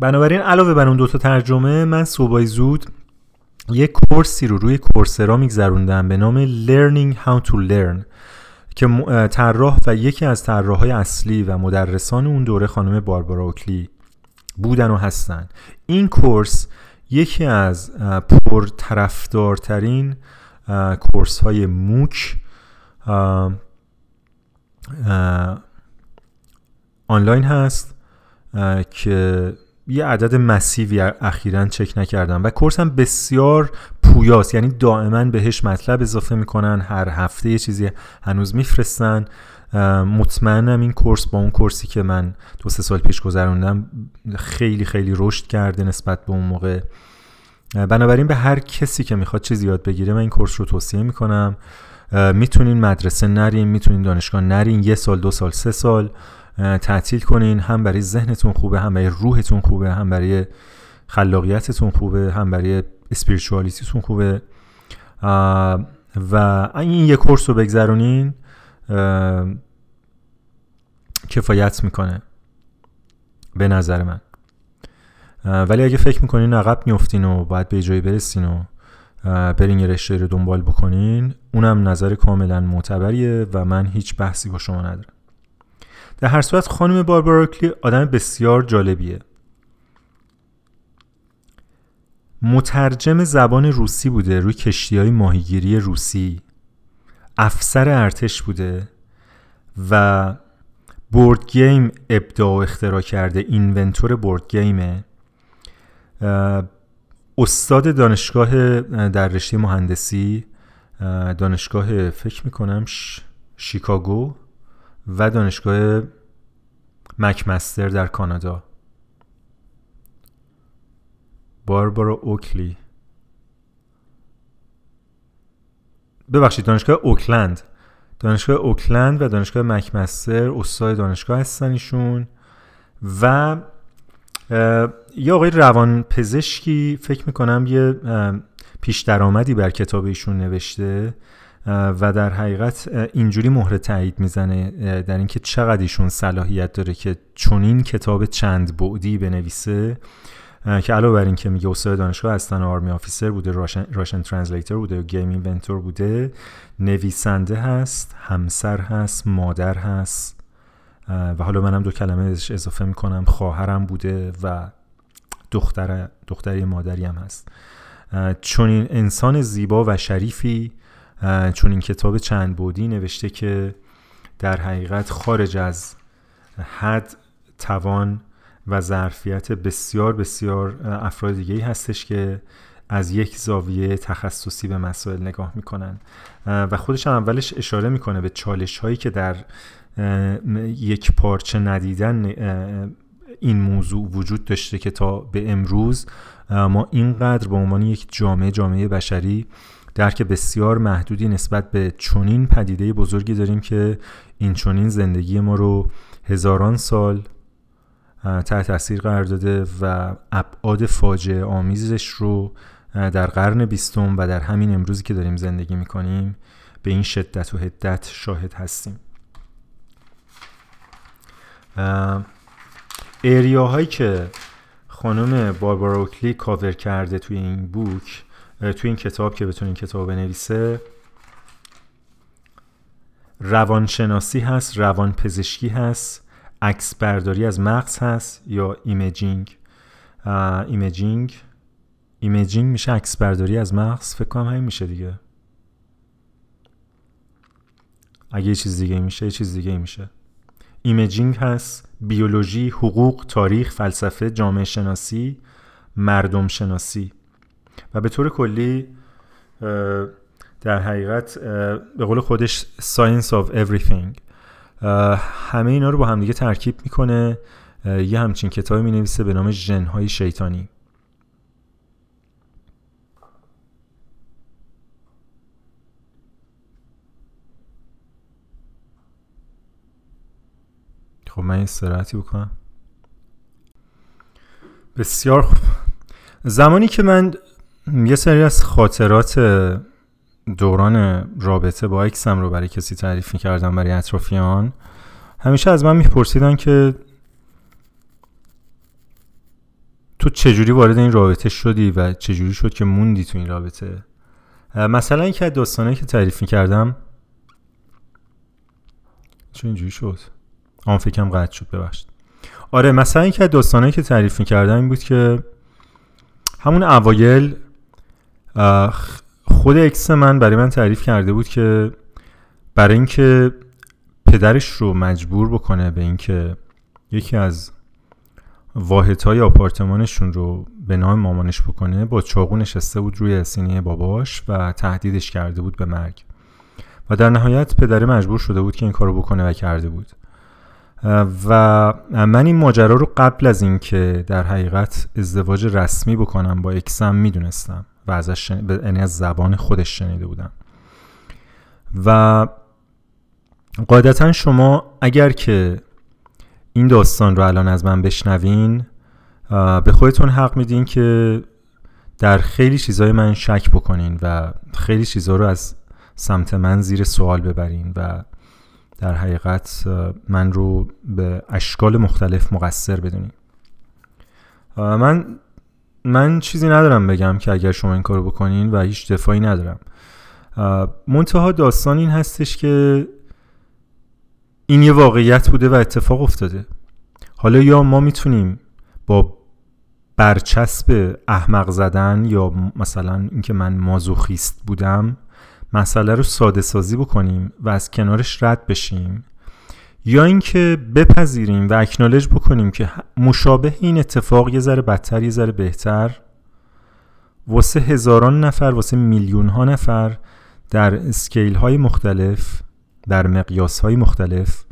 Speaker 1: بنابراین علاوه بر اون دوتا ترجمه من صبحای زود یک کورسی رو روی کورسرا میگذروندم به نام Learning How to Learn که طراح و یکی از طراحهای اصلی و مدرسان اون دوره خانم باربارا اوکلی بودن و هستن. این کورس یکی از پرطرفدارترین کورس های موک آنلاین هست که یه عدد مسیوی اخیرا چک نکردم و کورس هم بسیار پویاست. یعنی دائما بهش مطلب اضافه می‌کنن هر هفته یه چیزی هنوز میفرستن. مطمئنم این کورس با اون کورسی که من دو سه سال پیش گذروندم خیلی خیلی رشد کرده نسبت به اون موقع. بنابراین به هر کسی که می‌خواد چیزی یاد بگیره من این کورس رو توصیه می‌کنم. می‌تونین مدرسه نرین می‌تونین دانشگاه نرین یه سال دو سال سه سال. تعطیل کنین هم برای ذهنتون خوبه هم برای روحتون خوبه هم برای خلاقیتتون خوبه هم برای اسپریچوالیتیتون خوبه. و این یه کورس رو بگذرونین کفایت می‌کنه. به نظر من. ولی اگه فکر می‌کنین عقب میفتین و باید به جایی برسین و برین یه رشته رو دنبال بکنین اونم نظر کاملا معتبریه و من هیچ بحثی با شما ندارم. در هر صورت خانم بارباراکلی آدم بسیار جالبیه. مترجم زبان روسی بوده روی کشتی های ماهیگیری روسی. افسر ارتش بوده و بورد گیم ابداع و اختراع کرده اینونتور بورد گیمه. استاد دانشگاه در رشته مهندسی دانشگاه فکر می‌کنم شیکاگو. و دانشگاه مکمستر در کانادا. باربارا اوکلی. ببخشید دانشگاه اوکلند. دانشگاه اوکلند و دانشگاه مکمستر استاد دانشگاه هستن ایشون و یه آقای روان پزشکی فکر می‌کنم یه پیش درآمدی بر کتاب ایشون نوشته. و در حقیقت اینجوری مهر تایید می‌زنه در اینکه چقدر ایشون صلاحیت داره که چنین کتاب چند بعدی بنویسه که علاوه بر اینکه میگه استاد دانشگاه هستن army officer بوده Russian, Russian translator بوده game inventor بوده نویسنده هست همسر هست مادر هست و حالا منم دو کلمه اضافه می‌کنم خواهرم بوده و دختر دختری مادری هم هست. چون این انسان زیبا و شریفی چون این کتاب چند بودی نوشته که در حقیقت خارج از حد توان و ظرفیت بسیار بسیار افراد دیگه هستش که از یک زاویه تخصصی به مسائل نگاه می‌کنن. و خودش هم اولش اشاره می‌کنه به چالش هایی که در یک پارچه ندیدن این موضوع وجود داشته که تا به امروز ما اینقدر به عنوان یک جامعه جامعه بشری درک بسیار محدودی نسبت به چنین پدیده بزرگی داریم که این چنین زندگی ما رو هزاران سال تحت تاثیر قرار داده و ابعاد فاجعه آمیزش رو در قرن بیستم و در همین امروزی که داریم زندگی می‌کنیم به این شدت و حدت شاهد هستیم. area هایی که خانم باربارا اوکلی کاور کرده توی این book توی این کتاب که بتونه این کتاب بنویسه روانشناسی هست روان پزشکی هست عکس برداری از مغز هست یا imaging. imaging imaging میشه عکس برداری از مغز؟ فکر کنم همین میشه دیگه. اگه یه چیز دیگه میشه یه چیز دیگه میشه. imaging هست بیولوژی حقوق تاریخ فلسفه جامعه شناسی مردم شناسی. و به طور کلی در حقیقت به قول خودش science of everything. همه اینا رو با همدیگه ترکیب می‌کنه. یه همچین کتابی می نویسه به نام ژنهای شیطانی. خب من استراحتی بکنم. بسیار خوب. زمانی که من یه سری از خاطرات دوران رابطه با اکسم رو برای کسی تعریف کردم برای اطرافیان. همیشه از من میپرسیدن که تو چجوری وارد این رابطه شدی و چجوری شد که موندی تو این رابطه؟ مثلا اینکه داستانه که تعریف کردم چون اینجوری شد؟ آن فکرم قطع شد ببخشید. آره مثلا اینکه داستانه که تعریف کردم این بود که همون اوایل خود اکس من برای من تعریف کرده بود که برای اینکه پدرش رو مجبور بکنه به اینکه یکی از واحدهای آپارتمانشون رو به نام مامانش بکنه با چاقو نشسته بود روی سینه باباش و تهدیدش کرده بود به مرگ. و در نهایت پدر مجبور شده بود که این کارو بکنه و کرده بود. و من این ماجرا رو قبل از اینکه در حقیقت ازدواج رسمی بکنم با اکسم می‌دونستم. و ازش یعنی از زبان خودش شنیده بودم. و قاعدتا شما اگر که این داستان رو الان از من بشنوین به خودتون حق میدین که در خیلی چیزهای من شک بکنین و خیلی چیزها رو از سمت من زیر سوال ببرین و در حقیقت من رو به اشکال مختلف مقصر بدونین. من من چیزی ندارم بگم که اگر شما این کارو بکنین و هیچ دفاعی ندارم. منتها داستان این هستش که این یه واقعیت بوده و اتفاق افتاده. حالا یا ما می‌تونیم با برچسب احمق زدن یا مثلا اینکه من مازوخیست بودم مسئله رو ساده سازی بکنیم و از کنارش رد بشیم. یا اینکه بپذیریم و اکنالج بکنیم که مشابه این اتفاق یه ذره بدتر یه ذره بهتر واسه هزاران نفر واسه میلیون ها نفر در اسکیل های مختلف در مقیاس های مختلف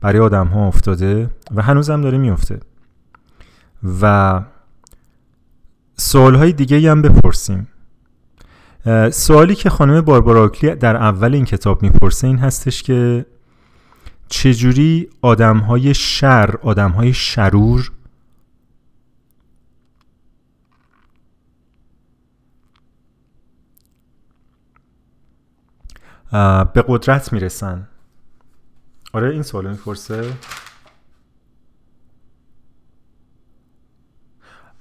Speaker 1: برای آدم ها افتاده و هنوزم داره میفته و سوال های دیگه هم بپرسیم. سوالی که خانم باربارا در اول این کتاب می‌پرسه این هستش که چجوری آدم های شر آدم های شرور به قدرت می‌رسن؟ آره این سوال می‌پرسه.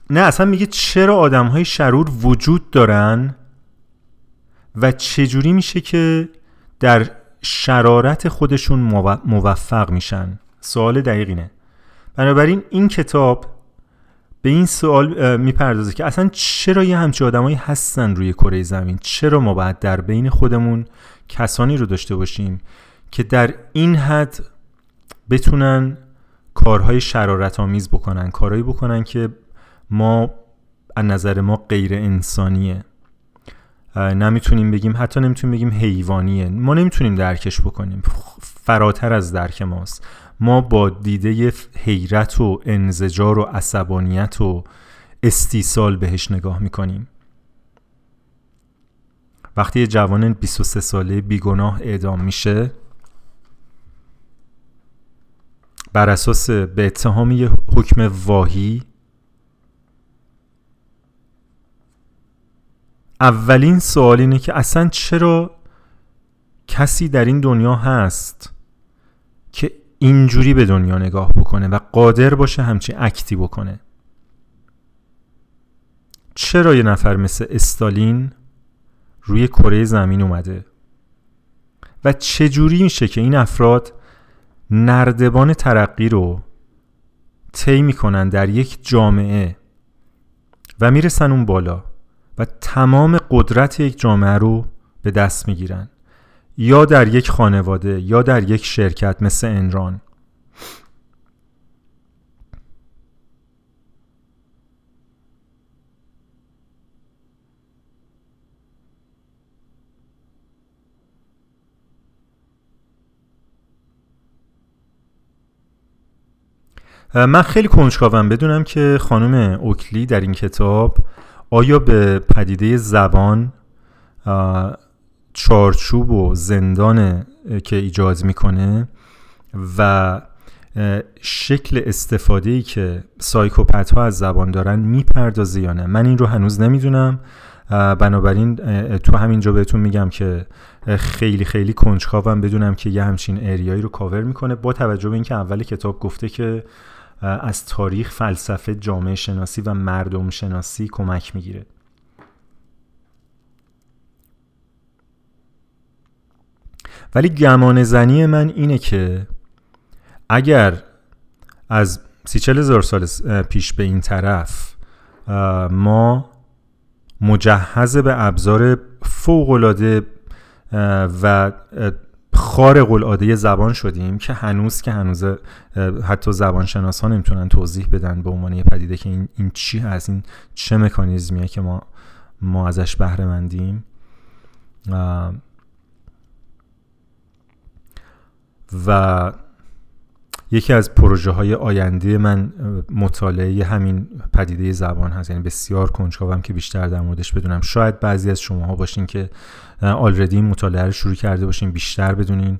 Speaker 1: نه اصلا میگه چرا آدم های شرور وجود دارن و چجوری میشه که در شرارت خودشون موفق میشن. سوال دقیقینه بنابراین این کتاب به این سوال می‌پردازه که اصلا چرا یه همچه آدمایی هستن روی کره زمین؟ چرا ما باید در بین خودمون کسانی رو داشته باشیم که در این حد بتونن کارهای شرارت آمیز بکنن کارهایی بکنن که ما از نظر ما غیر انسانیه؟ نمی‌تونیم بگیم حتی نمی‌تونیم بگیم حیوانیه. ما نمی‌تونیم درکش بکنیم. فراتر از درک ماست. ما با دیده حیرت و انزجار و عصبانیت و استیصال بهش نگاه می‌کنیم. وقتی یه جوان 23 ساله بیگناه اعدام میشه بر اساس به اتهام یه حکم واهی اولین سوال اینه که اصلا چرا کسی در این دنیا هست که اینجوری به دنیا نگاه بکنه و قادر باشه همچین اکتی بکنه؟ چرا یه نفر مثل استالین روی کره زمین اومده؟ و چجوری میشه که این افراد نردبان ترقی رو طی می‌کنن در یک جامعه و می‌رسن اون بالا؟ و تمام قدرت یک جامعه رو به دست می‌گیرن. یا در یک خانواده یا در یک شرکت مثل انران. من خیلی کنجکاوم. بدونم که خانم اوکلی در این کتاب آیا به پدیده زبان چارچوب و زندان که ایجاد می‌کنه و شکل استفاده ای که سایکوپت ها از زبان دارن می‌پردازه یا نه؟ من این رو هنوز نمی‌دونم. بنابراین تو همینجا بهتون میگم که خیلی خیلی کنجکاوم بدونم که یه همچین اریایی رو کاور می‌کنه با توجه به اینکه اول کتاب گفته که از تاریخ فلسفه جامعه شناسی و مردم شناسی کمک می‌گیره. ولی گمان زنی من اینه که اگر از سی هزار سال پیش به این طرف ما مجهز به ابزار فوقالعاده و خارق العاده زبان شدیم که هنوز که هنوز حتی زبانشناس ها نمی‌تونن توضیح بدن به عنوان یه پدیده که این, این چی هست این چه مکانیزمیه که ما ما ازش بهره مندیم و یکی از پروژه های آینده من مطالعه همین پدیده زبان هست. یعنی بسیار کنجکاوم که بیشتر در موردش بدونم. شاید بعضی از شماها باشین که آلردی مطالعه رو شروع کرده باشین بیشتر بدونین.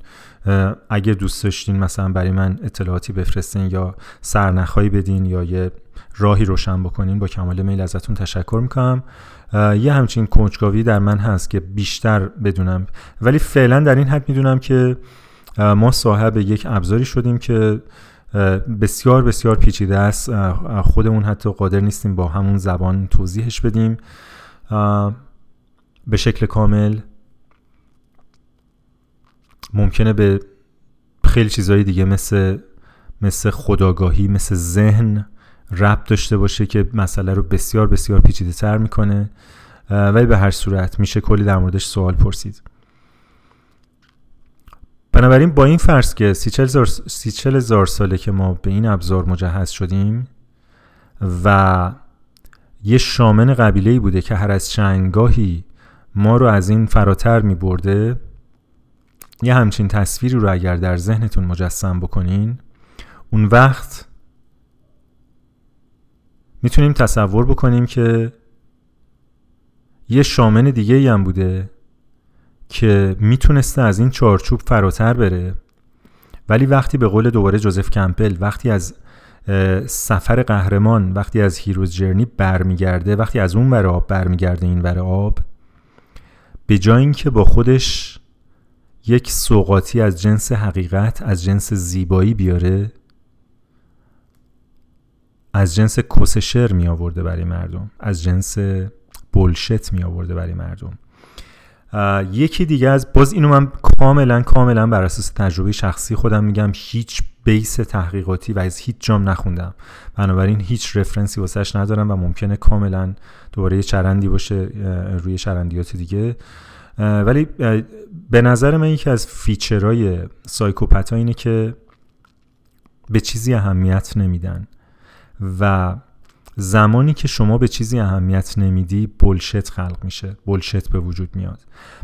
Speaker 1: اگر دوست داشتین مثلا برای من اطلاعاتی بفرستین یا سرنخهایی بدین یا یه راهی روشن بکنین با کمال میل ازتون تشکر می‌کنم. یه همچین کنجکاوی در من هست که بیشتر بدونم. ولی فعلا در این حد می‌دونم که ما صاحب یک ابزاری شدیم که بسیار بسیار پیچیده است. خودمون حتی قادر نیستیم با همون زبان توضیحش بدیم. به شکل کامل ممکنه به خیلی چیزهای دیگه مثل مثل خداگاهی مثل ذهن ربط داشته باشه که مسئله رو بسیار بسیار پیچیده تر می‌کنه ولی به هر صورت میشه کلی در موردش سوال پرسید. بنابراین با این فرض که سی چل هزار ساله که ما به این ابزار مجهز شدیم و یه شامن قبیله بوده که هر از چنگاهی ما رو از این فراتر می برده یه همچین تصویری رو اگر در ذهنتون مجسم بکنین اون وقت می‌تونیم تصور بکنیم که یه شامن دیگه ای هم بوده که می‌تونسته از این چارچوب فراتر بره. ولی وقتی به قول دوباره جوزف کمپل وقتی از سفر قهرمان وقتی از هیروز جرنی برمیگرده وقتی از اون ور آب برمیگرده این ور آب به جای اینکه با خودش یک سوقاتی از جنس حقیقت از جنس زیبایی بیاره از جنس کسشر می آورده برای مردم از جنس بولشت می آورده برای مردم. یکی دیگه از، باز اینو من کاملا کاملا بر اساس تجربه شخصی خودم میگم هیچ base تحقیقاتی و از هیچ جام نخوندم. بنابراین هیچ reference ی واسش ندارم و ممکنه کاملا دوباره چرندی باشه روی چرندیات دیگه. ولی به نظر من یکی از feature های psychopath اینه که به چیزی اهمیت نمیدن و زمانی که شما به چیزی اهمیت نمیدی bullshit خلق میشه bullshit به وجود میاد.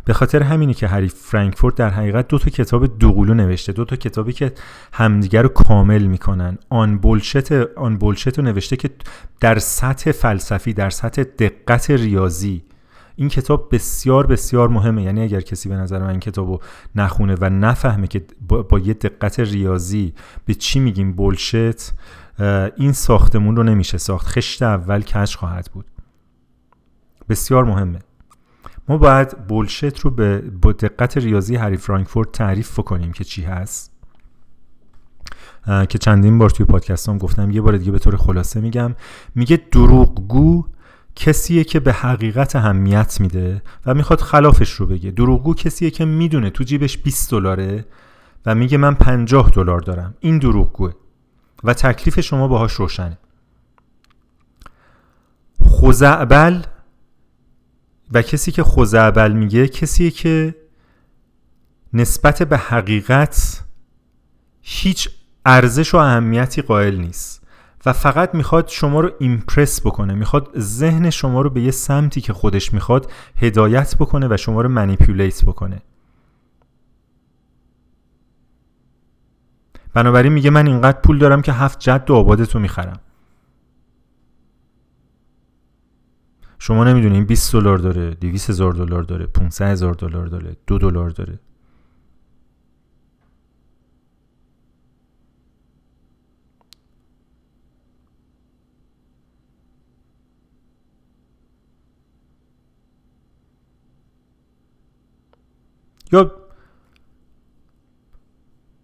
Speaker 1: به خاطر همینی که هری فرانکفورت در حقیقت دو تا کتاب دوقلو نوشته دو تا کتابی که همدیگر رو کامل می‌کنن. آن بولشت آن بولشت رو نوشته که در سطح فلسفی در سطح دقت ریاضی. این کتاب بسیار بسیار مهمه. یعنی اگر کسی به نظر من این کتاب رو نخونه و نفهمه که با, با یه دقت ریاضی به چی میگیم بولشت این ساختمون رو نمیشه ساخت. خشت اول کش خواهد بود. بسیار مهمه. ما باید بولشت رو به دقت ریاضی هری فرانکفورت تعریف کنیم که چی هست. که چندین بار توی پادکست هم گفتم. یه بار دیگه به طور خلاصه میگم. میگه دروغگو کسیه که به حقیقت اهمیت میده و می‌خواد خلافش رو بگه. دروغگو کسیه که می‌دونه تو جیبش 20 دلاره و میگه من 50 دلار دارم. این دروغگوه. و تکلیف شما باهاش روشنه. خوزعبل و کسی که خوزعبل میگه کسیه که نسبت به حقیقت هیچ ارزش و اهمیتی قائل نیست و فقط می‌خواد شما رو ایمپرس بکنه می‌خواد ذهن شما رو به یه سمتی که خودش می‌خواد هدایت بکنه و شما رو منیپولیت بکنه. بنابراین میگه من اینقدر پول دارم که هفت جد و آبادتو می‌خرم. شما نمی‌دونین 20 دلار داره 200 هزار دلار داره 500 هزار دلار داره دو دلار داره. یا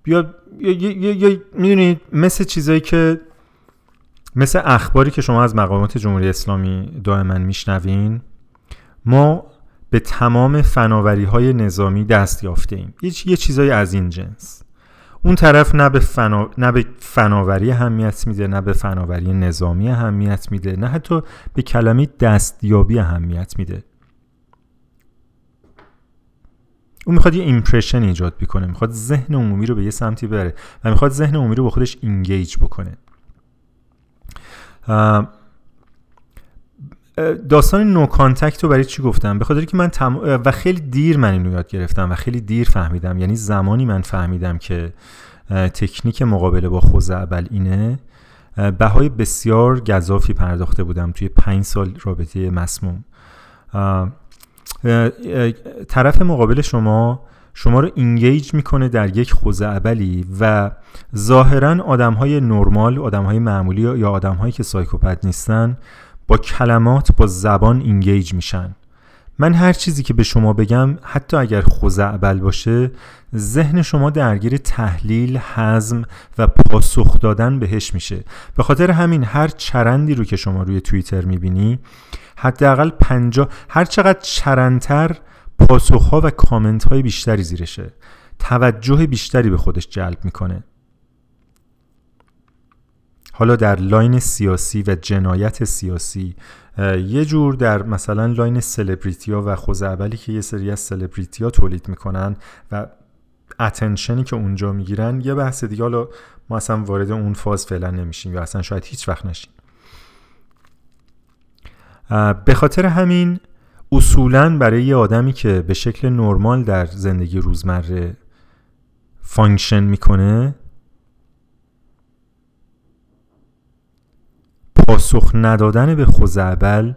Speaker 1: یا یا می‌دونید مثل چیزایی که مثل اخباری که شما از مقامات جمهوری اسلامی دائما میشنوین ما به تمام فناوری های نظامی دست یافته ایم یه چیزایی از این جنس. اون طرف نه به, فنا... نه به فناوری اهمیت میده نه به فناوری نظامی اهمیت میده نه حتی به کلمه دستیابی اهمیت میده. اون می‌خواد یه ایمپرشن ایجاد بکنه می‌خواد ذهن عمومی رو به یه سمتی بره و می‌خواد ذهن عمومی رو با خودش engage بکنه. داستان no contact رو برای چی گفتم؟ به خاطر که من تم... و خیلی دیر من اینو یاد گرفتم و خیلی دیر فهمیدم. یعنی زمانی من فهمیدم که تکنیک مقابله با خزعبل اینه. بهای بسیار گزافی پرداخته بودم توی پنج سال رابطه مسموم. طرف مقابل شما شما رو engage می‌کنه در یک خزعبلی و ظاهرا آدم های نرمال آدم های معمولی یا آدم هایی که psychopath نیستن با کلمات با زبان engage میشن. من هر چیزی که به شما بگم حتی اگر خزعبل باشه ذهن شما درگیر تحلیل، هضم و پاسخ دادن بهش میشه. به خاطر همین هر چرندی رو که شما روی توییتر می‌بینی حداقل پنجا هر چقدر چرندتر پاسخها و کامنت های بیشتری زیرشه. توجه بیشتری به خودش جلب می‌کنه. حالا در line سیاسی و جنایت سیاسی یه جور در مثلا line celebrity ها و خزعبلی که یه سری از سلبریتی ها تولید می‌کنن و attention ی که اونجا می‌گیرن یه بحث دیگه. حالا ما اصلا وارد اون فاز فعلا نمیشیم یا اصلا شاید هیچ وقت نشیم. به خاطر همین اصولا برای یه آدمی که به شکل نرمال در زندگی روزمره function می‌کنه پاسخ ندادن به خزعبل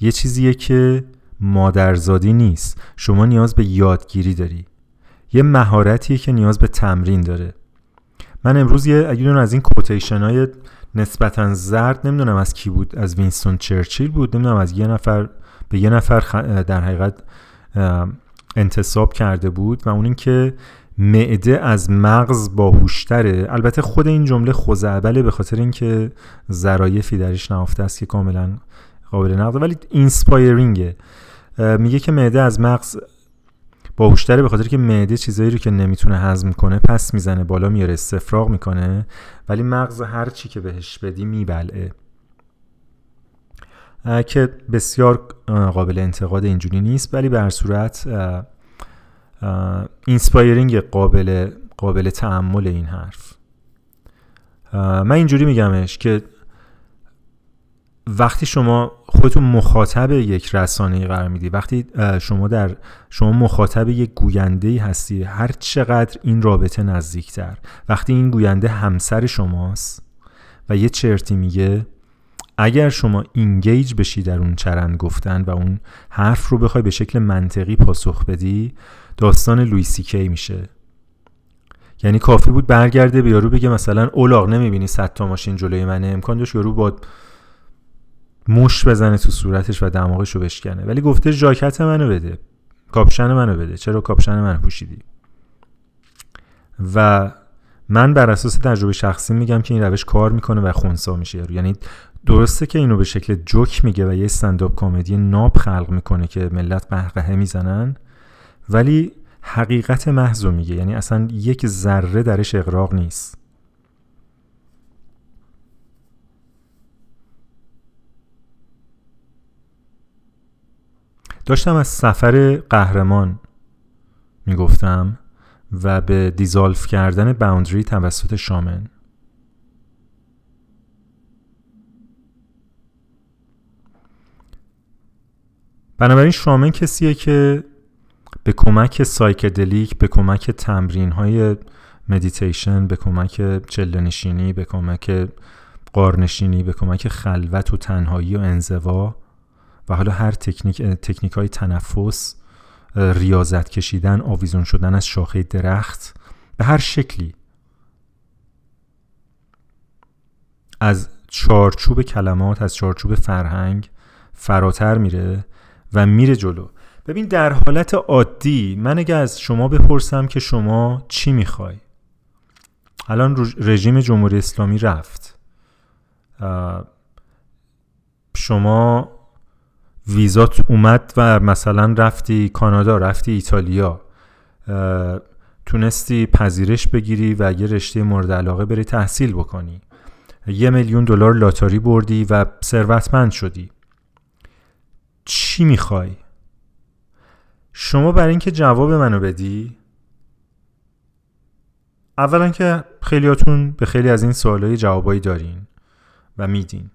Speaker 1: یه چیزیه که مادرزادی نیست. شما نیاز به یادگیری داری. یه مهارتیه که نیاز به تمرین داره. من امروز یه اگه از این quotation های نسبتا زرد نمی‌دونم از کی بود از وینستون چرچیل بود نمی‌دونم از یه نفر به یه نفر در حقیقت انتساب کرده بود و اون اینکه معده از مغز باهوشتره. البته خود این جمله خزعبله به خاطر اینکه ظرایفی درش نهفته است که کاملا قابل نقد ولی inspiring ه میگه که معده از مغز باهوشتره به خاطر که معده چیزایی رو که نمی‌تونه هضم کنه پس می‌زنه بالا میاره استفراغ می‌کنه ولی مغز هر چی که بهش بدی میبلعه. که بسیار قابل انتقاد اینجوری نیست ولی به صورت inspiring قابل قابل تأمل این حرف. من اینجوری میگمش که وقتی شما خودتون مخاطب یک رسانه قرار میدی وقتی شما در شما مخاطب یک گوینده هستی هر چقدر این رابطه نزدیکتر. وقتی این گوینده همسر شماست و یه چرتی میگه اگر شما اینگیج بشی در اون چرند گفتن و اون حرف رو بخوای به شکل منطقی پاسخ بدی داستان لویسی کی میشه. یعنی کافی بود برگرده به یارو بگه مثلا اولاغ نمی‌بینی صد تا ماشین جلوی منه. امکان داشت یارو با مش بزنه تو صورتش و دماغش رو بشکنه. ولی گفته جاکت منو بده. کاپشن منو بده. چرا کاپشن منو پوشیدی؟ و من بر اساس تجربه شخصی میگم که این روش کار می‌کنه و خونسا میشه. یعنی درسته که اینو به شکل جوک میگه و یه stand-up comedy ناب خلق می‌کنه که ملت قهقهه می‌زنن ولی حقیقت محض میگه. یعنی اصلا یک ذره درش اغراق نیست. داشتم از سفر قهرمان می‌گفتم و به dissolve کردن boundary توسط شامن. بنابراین شامن کسیه که به کمک psychedelic به کمک تمرین های مدیتیشن به کمک چله‌نشینی به کمک غارنشینی به کمک خلوت و تنهایی و انزوا و حالا هر تکنیک تکنیک های تنفس ریاضت کشیدن آویزون شدن از شاخه درخت به هر شکلی از چارچوب کلمات از چارچوب فرهنگ فراتر میره و میره جلو. ببین در حالت عادی من اگه از شما بپرسم که شما چی می‌خوای؟ الان رژیم جمهوری اسلامی رفت. شما ویزات اومد و مثلا رفتی کانادا رفتی ایتالیا. تونستی پذیرش بگیری و یه رشته مورد علاقه بری تحصیل بکنی. یه میلیون دلار لاتاری بردی و ثروتمند شدی. چی می‌خوای؟ شما برای اینکه جواب منو بدی اولا که خیلیاتون به خیلی از این سوالای جوابایی دارین و میدین.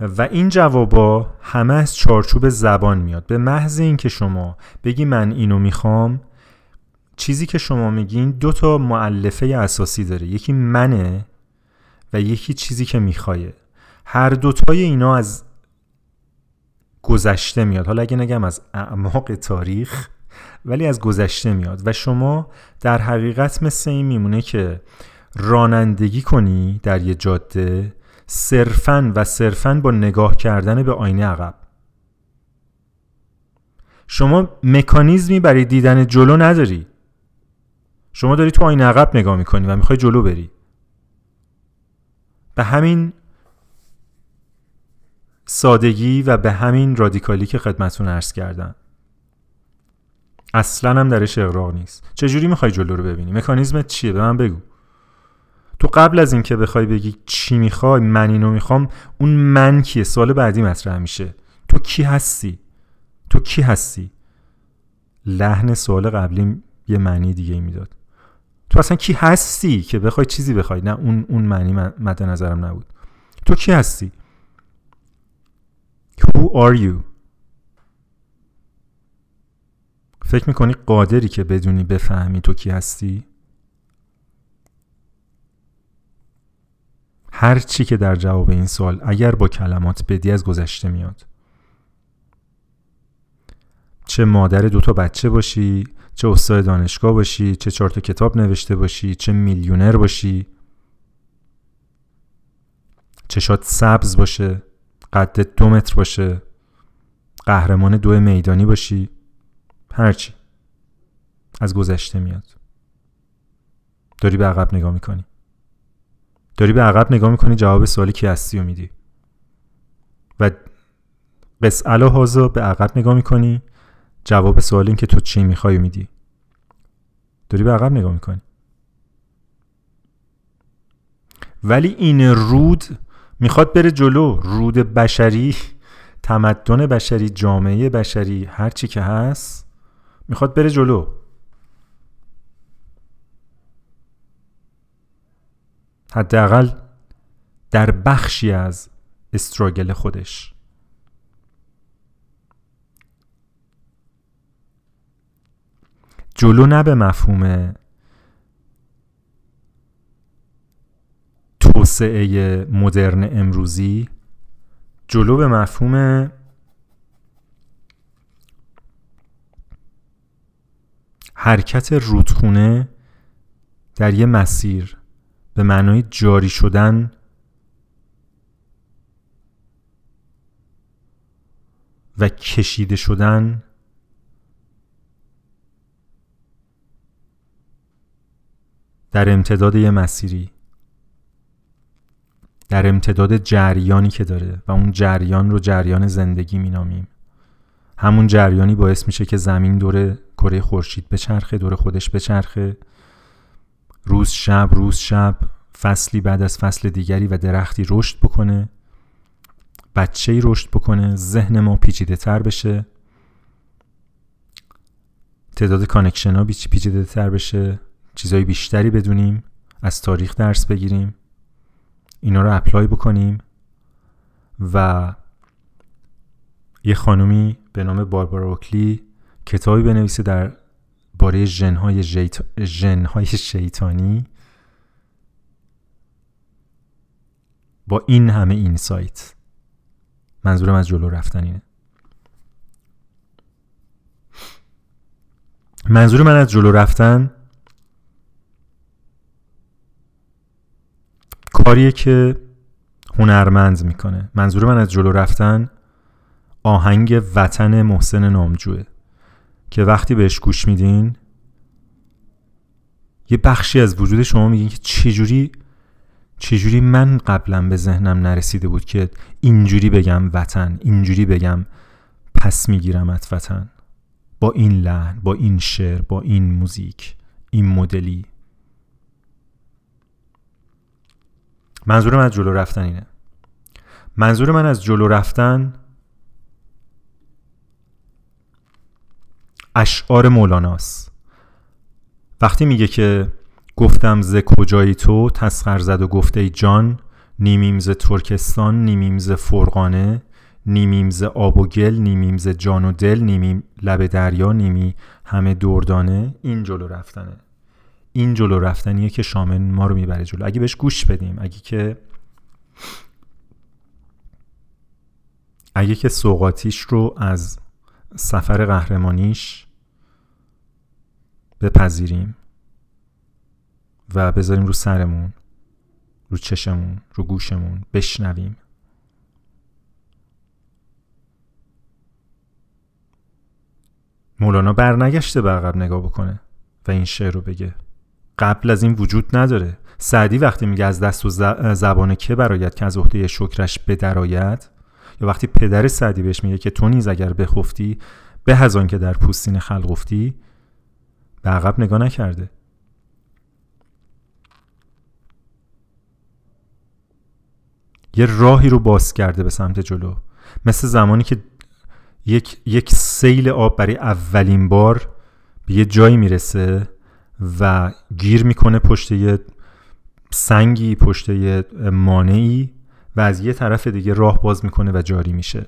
Speaker 1: و این جوابا همه از چارچوب زبان میاد. به محض اینکه شما بگی من اینو می‌خوام چیزی که شما میگین دو تا معلفه اساسی داره. یکی منه و یکی چیزی که میخوایه هر دوتای اینا از گذشته میاد. حالا اگه نگم از اعماق تاریخ ولی از گذشته میاد. و شما در حقیقت مثل این میمونه که رانندگی کنی در یه جاده صرفا و صرفا با نگاه کردن به آینه عقب. شما مکانیزمی برای دیدن جلو نداری. شما داری تو آینه عقب نگاه می‌کنی و می‌خوای جلو بری. به همین سادگی و به همین رادیکالی که خدمتون عرض کردم. اصلا هم درش اقراق نیست. چجوری می‌خوای جلو رو ببینی؟ مکانیزمت چیه؟ به من بگو. تو قبل از اینکه بخوای بگی چی می‌خوای من اینو می‌خوام اون من کیه؟ سال بعدی مطرح میشه. تو کی هستی؟ تو کی هستی؟ لحن سوال قبلی یه معنی دیگه می‌داد. تو اصلا کی هستی که بخوای چیزی بخوای؟ نه اون اون معنی مد نظرم نبود. تو کی هستی؟ Who are you? فکر می‌کنی قادری که بدونی بفهمی تو کی هستی؟ هر چی که در جواب این سوال اگر با کلمات بدی از گذشته میاد. چه مادر دو تا بچه باشی چه استاد دانشگاه باشی چه چهار تا کتاب نوشته باشی چه میلیونر باشی. چشات سبز باشه قدت دو متر باشه قهرمان دو میدانی باشی. هرچی از گذشته میاد. داری به عقب نگاه می‌کنی. داری به عقب نگاه می‌کنی جواب سوالی کی هستی و میدی. و قسعلا هازا به عقب نگاه می‌کنی جواب سوال این که تو چی می‌خوای میدی. داری به عقب نگاه می‌کنی. ولی این رود می‌خواد بره جلو. رود بشری تمدن بشری جامعه بشری هر چی که هست می‌خواد بره جلو. حداقل در بخشی از استراگل خودش. جلو نه به مفهوم توسعه مدرن امروزی جلو به مفهوم حرکت رودخونه در یه مسیر. به معنای جاری شدن و کشیده شدن در امتداد یه مسیری در امتداد جریانی که داره و اون جریان رو جریان زندگی مینامیم. همون جریانی باعث میشه که زمین دور کره خورشید بچرخه دور خودش بچرخه. روز شب روز شب فصلی بعد از فصل دیگری و درختی رشد بکنه. بچه ای رشد بکنه ذهن ما پیچیده تر بشه. تعداد connection ها پیچیده تر بشه. چیزهای بیشتری بدونیم از تاریخ درس بگیریم. اینا رو apply بکنیم. و یه خانومی به نام باربارا اوکلی کتابی بنویسه در باره ژنهای ژنهای شیطانی با این همه insight. منظورم از جلو رفتن اینه. منظور من از جلو رفتن کاریه که هنرمند می‌کنه. منظور من از جلو رفتن آهنگ وطن محسن نامجوه. که وقتی بهش گوش میدین یه بخشی از وجود شما میگین که چجوری چجوری من قبلا به ذهنم نرسیده بود که اینجوری بگم وطن اینجوری بگم پس می‌گیرم از وطن. با این لحن با این شعر با این موزیک این مدلی. منظور من از جلو رفتن اینه. منظور من از جلو رفتن اشعار مولاناست. وقتی میگه که گفتم ز کجایی تو تسخر زد و گفته جان نیمیم ز ترکستان نیمیم ز فرقانه نیمیم ز آب و گل نیمیم ز جان و دل نیمیم لب دریا نیمی همه دردانه این جلو رفتنه. این جلو رفتنیه که شامل ما رو می‌بره جلو. اگه بهش گوش بدیم اگه که اگه که سوقاتیش رو از سفر قهرمانیش بپذیریم و بذاریم رو سرمون رو چشمون رو گوشمون بشنویم. مولانا برنگشته به عقب نگاه بکنه و این شعر رو بگه. قبل از این وجود نداره. سعدی وقتی میگه از دست و زبان که براید که از عهده شکرش بدراید؟ یا وقتی پدر سعدی بهش میگه که تو نیز اگر بخفتی به از که در پوستین خلق افتی به عقب نگاه نکرده. یه راهی رو باز کرده به سمت جلو. مثل زمانی که یک, یک سیل آب برای اولین بار به یه جایی می‌رسه و گیر می‌کنه پشت یه سنگی پشت یه مانعی و از یه طرف دیگه راه باز می‌کنه و جاری میشه.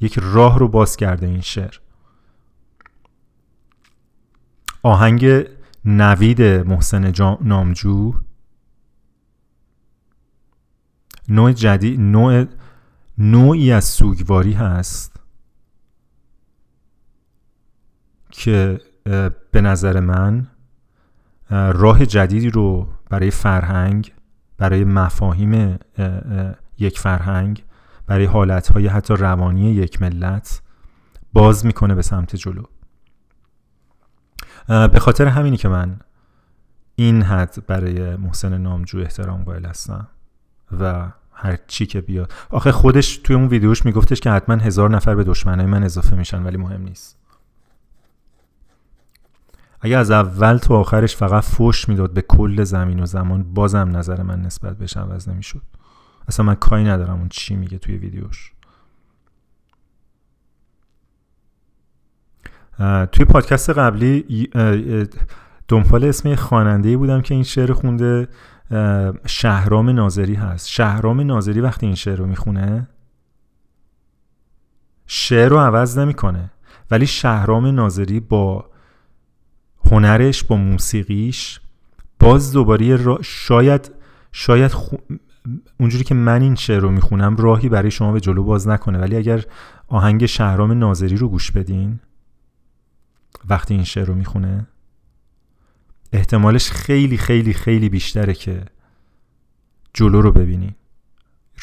Speaker 1: یک راه رو باز کرده این شعر. آهنگ نوید محسن نامجو. نوع جدید نوع نوعی از سوگواری هست که به نظر من راه جدیدی رو برای فرهنگ برای مفاهیم یک فرهنگ برای حالتهای حتی روانی یک ملت باز می‌کنه به سمت جلو. به خاطر همینی که من این حد برای محسن نامجو احترام قائل هستم و هر چی که بیاد. آخه خودش توی اون ویدیوش میگفتش که حتما هزار نفر به دشمنای من اضافه میشن ولی مهم نیست. اگه از اول تا آخرش فقط فوش می‌داد به کل زمین و زمان بازم نظر من نسبت بهش عوض نمی‌شد. اصلا من کاری ندارم اون چی میگه توی ویدیوش. توی پادکست قبلی دنبال اسم خواننده بودم که این شعر خونده شهرام ناظری هست. شهرام ناظری وقتی این شعر رو می‌خونه شعر رو عوض نمی‌کنه. ولی شهرام ناظری با هنرش با موسیقیش باز دوباره شاید شاید اونجوری که من این شعر رو می‌خونم راهی برای شما به جلو باز نکنه. ولی اگر آهنگ شهرام ناظری رو گوش بدین وقتی این شعر رو می‌خونه احتمالش خیلی خیلی خیلی بیشتره که جلو رو ببینی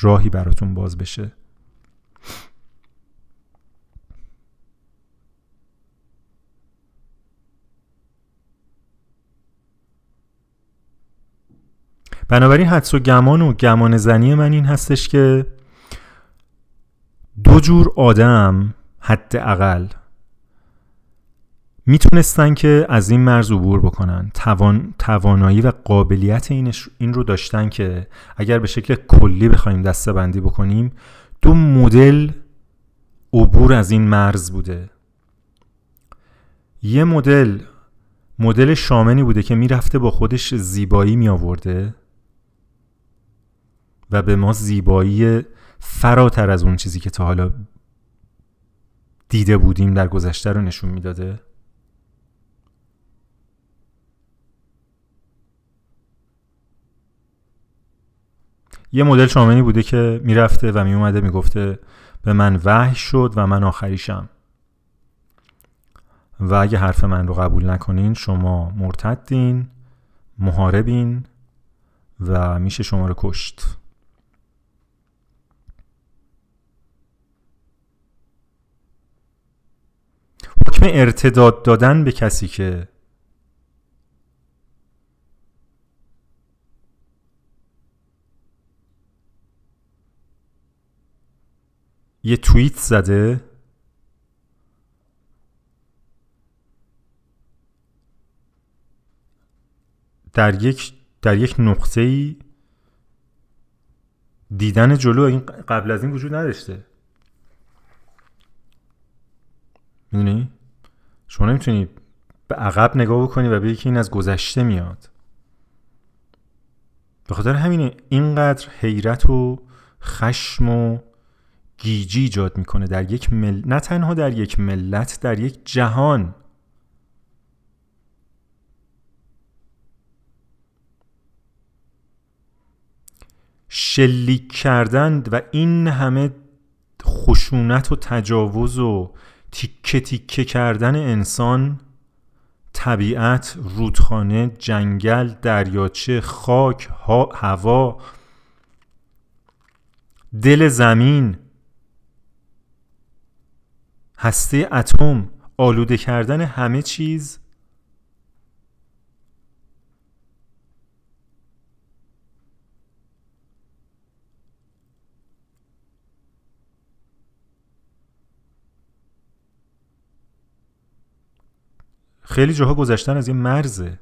Speaker 1: راهی براتون باز بشه. بنابراین حدس و گمان و گمان زنی من این هستش که دو جور آدم حداقل می‌تونستن که از این مرز عبور بکنن. توان، توانایی و قابلیت این, این رو داشتن که اگر به شکل کلی بخوایم دسته بندی بکنیم دو مدل عبور از این مرز بوده. یه مدل مدل شامنی بوده که می‌رفته با خودش زیبایی می آورده و به ما زیبایی فراتر از اون چیزی که تا حالا دیده بودیم در گذشته رو نشون می‌داده. یه مدل شامنی بوده که می‌رفته و میومده می‌گفته به من وحی شد و من آخریشم. و اگه حرف من رو قبول نکنین شما مرتدین محاربین و میشه شما رو کشت. حکم ارتداد دادن به کسی که یه توییت زده. در یک در یک نقطه ای دیدن جلو این قبل از این وجود نداشته. می‌دونی؟ شما نمی‌تونی به عقب نگاه بکنی و بگی که این از گذشته میاد. به خاطر همینه اینقدر حیرت و خشم و گیجی ایجاد می‌کنه در یک مل... نه تنها در یک ملت در یک جهان. شلیک کردن و این همه خشونت و تجاوز و تیکه تیکه کردن انسان طبیعت رودخانه جنگل دریاچه خاک هوا دل زمین هسته اتم آلوده کردن همه چیز. خیلی جاها گذشتن از این مرزه.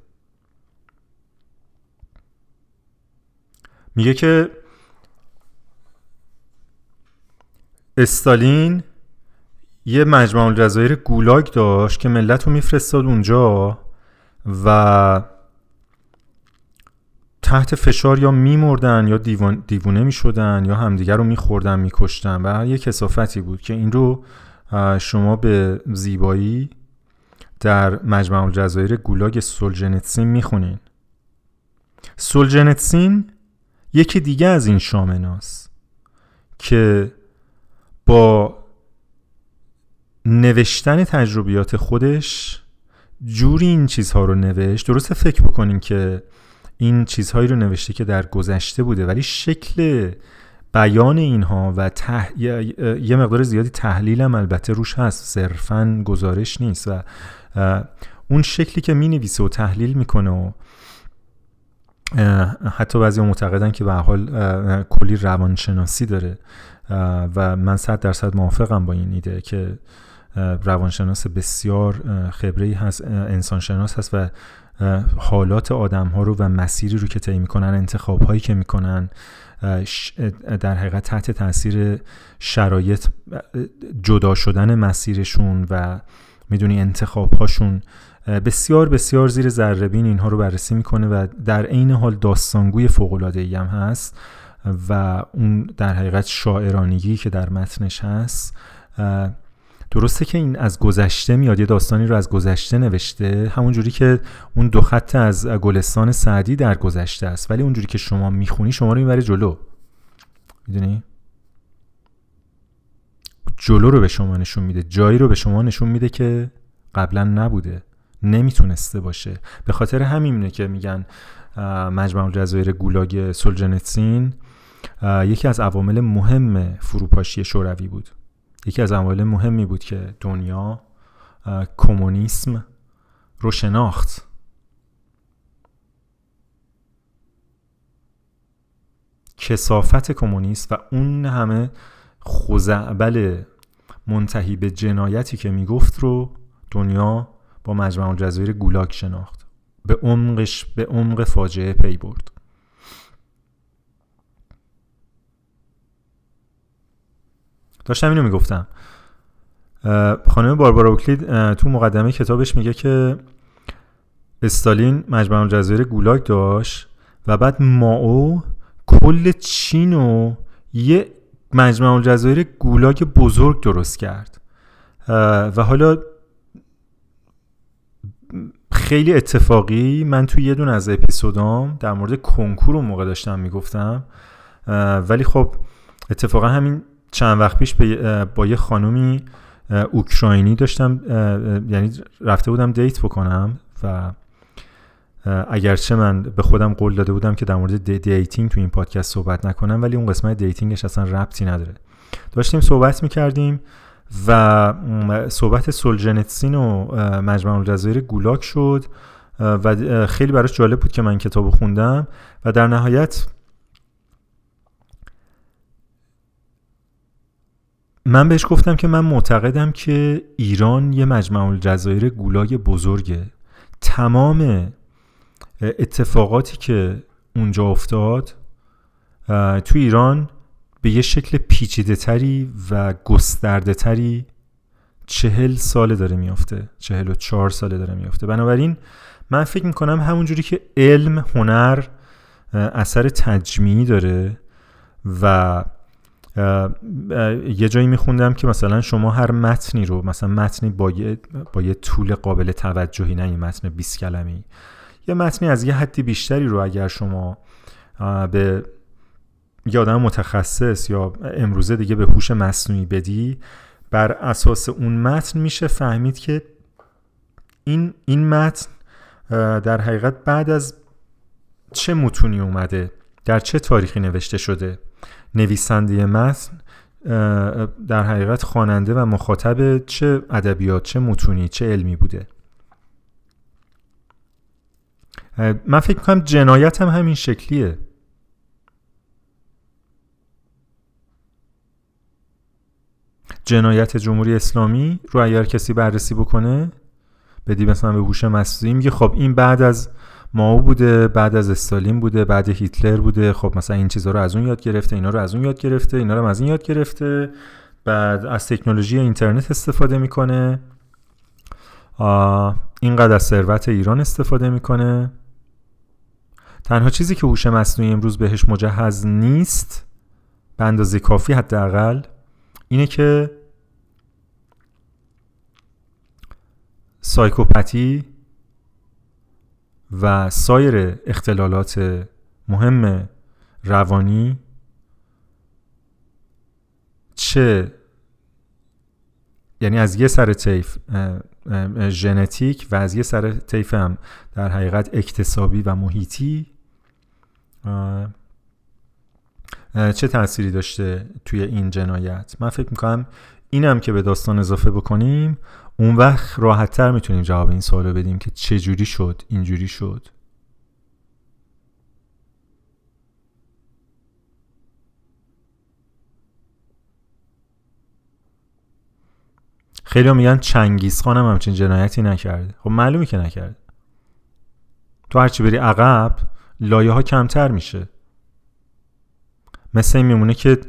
Speaker 1: میگه که استالین یه مجمع الجزایر گولاگ داشت که ملت رو میفرستاد اونجا و تحت فشار یا میمردن یا دیوان دیوونه می‌شدن یا همدیگر رو میخوردن میکشتن و یه کسافتی بود که این رو شما به زیبایی در مجمع الجزایر گولاگ سولجنتسین می‌خونین. سولجنتسین یکی دیگه از این شامناست که با نوشتن تجربیات خودش جوری این چیزها رو نوشت. درسته فکر بکنین که این چیزهایی رو نوشته که در گذشته بوده ولی شکل بیان اینها و یه مقدار زیادی تحلیل هم البته روش هست صرفا گزارش نیست. و اون شکلی که می نویسه و تحلیل می‌کنه و حتی بعضی معتقدن که به حال کلی روانشناسی داره. و من صد درصد موافقم با این ایده که روانشناس بسیار خبره هست انسانشناس هست و حالات آدم ها رو و مسیری رو که طی می‌کنن انتخاب هایی که می‌کنن در حقیقت تحت تاثیر شرایط جدا شدن مسیرشون و می‌دونی انتخاب هاشون بسیار بسیار زیر ذره اینها رو بررسی می‌کنه و در عین حال داستانگوی فوق العاده هم هست و اون در حقیقت شاعرانگی که در متنش هست درسته که این از گذشته میاد یه داستانی رو از گذشته نوشته همونجوری که اون دو خط از گلستان سعدی در گذشته است ولی اونجوری که شما می‌خونی شما رو می‌بره جلو. می‌دونی؟ جلو رو به شما نشون میده جایی رو به شما نشون میده که قبلا نبوده نمی‌تونسته باشه. به خاطر همینه که میگن مجمع الجزایر گولاگ سولجنتسین یکی از عوامل مهم فروپاشی شوروی بود. یکی از عوامل مهمی بود که دنیا کمونیسم رو شناخت. کسافت کمونیست و اون همه خوزعبل منتهی به جنایتی که می‌گفت رو دنیا با مجمع الجزایر گولاگ شناخت. به عمقش به عمق فاجعه پی برد. داشتم اینو می‌گفتم. خانم باربارا اوکلید تو مقدمه کتابش میگه که استالین مجمع الجزایر گولاگ داشت و بعد ماو کل چین و یه مجمع الجزایر گولاگ بزرگ درست کرد. و حالا خیلی اتفاقی من توی یه دون از اپیزودام در مورد کنکور اون موقع داشتم می‌گفتم. ولی خب اتفاقا همین چند وقت پیش با یه خانومی اوکراینی داشتم یعنی رفته بودم date بکنم و اگرچه من به خودم قول داده بودم که در مورد dating تو این پادکست صحبت نکنم ولی اون قسمت dating ش اصلا ربطی نداره. داشتیم صحبت می‌کردیم و صحبت سولژنیتسین و مجمع الجزایر گولاک شد و خیلی براش جالب بود که من کتاب خوندم و در نهایت من بهش گفتم که من معتقدم که ایران یه مجمع الجزایر گولاگ بزرگه. تمام اتفاقاتی که اونجا افتاد تو ایران به یه شکل پیچیده تری و گسترده تری چهل ساله داره میافته. چهل و چهار ساله داره میافته. بنابراین من فکر می‌کنم همونجوری که علم هنر اثر تجمیعی داره و یه جایی میخوندم که مثلا شما هر متنی رو مثلا متنی با یه, با یه طول قابل توجهی نه یه متن 20 کلمی یه متنی از یه حدی بیشتری رو اگر شما به یه آدم متخصص یا امروزه دیگه به هوش مصنوعی بدی بر اساس اون متن میشه فهمید که این این متن در حقیقت بعد از چه متونی اومده؟ در چه تاریخی نوشته شده؟ نویسنده متن در حقیقت خواننده و مخاطب چه ادبیات چه متونی چه علمی بوده. من فکر می‌کنم جنایت هم همین شکلیه. جنایت جمهوری اسلامی رو اگر کسی بررسی بکنه بدی مثلا به هوش مصنوعی میگه خب این بعد از ماو بوده بعد از استالین بوده بعد هیتلر بوده. خب مثلا این چیزها رو از اون یاد گرفته اینا رو از اون یاد گرفته اینا رو از این یاد گرفته. بعد از تکنولوژی اینترنت استفاده می‌کنه. اینقدر از ثروت ایران استفاده می‌کنه. تنها چیزی که هوش مصنوعی امروز بهش مجهز نیست به اندازه کافی حداقل اینه که سایکوپتی و سایر اختلالات مهم روانی چه؟ یعنی از یه سر طیف ژنتیک و از یه سر طیف هم در حقیقت اکتسابی و محیطی چه تأثیری داشته توی این جنایت؟ من فکر می‌کنم اینم که به داستان اضافه بکنیم اون وقت راحتتر می‌تونیم جواب این سوالو بدیم که چه جوری شد اینجوری شد. خیلی میگن چنگیز خانم همچین جنایتی نکرده. خب معلومه که نکرده. تو هرچی بری عقب لایه ها کمتر میشه. مثل این میمونه که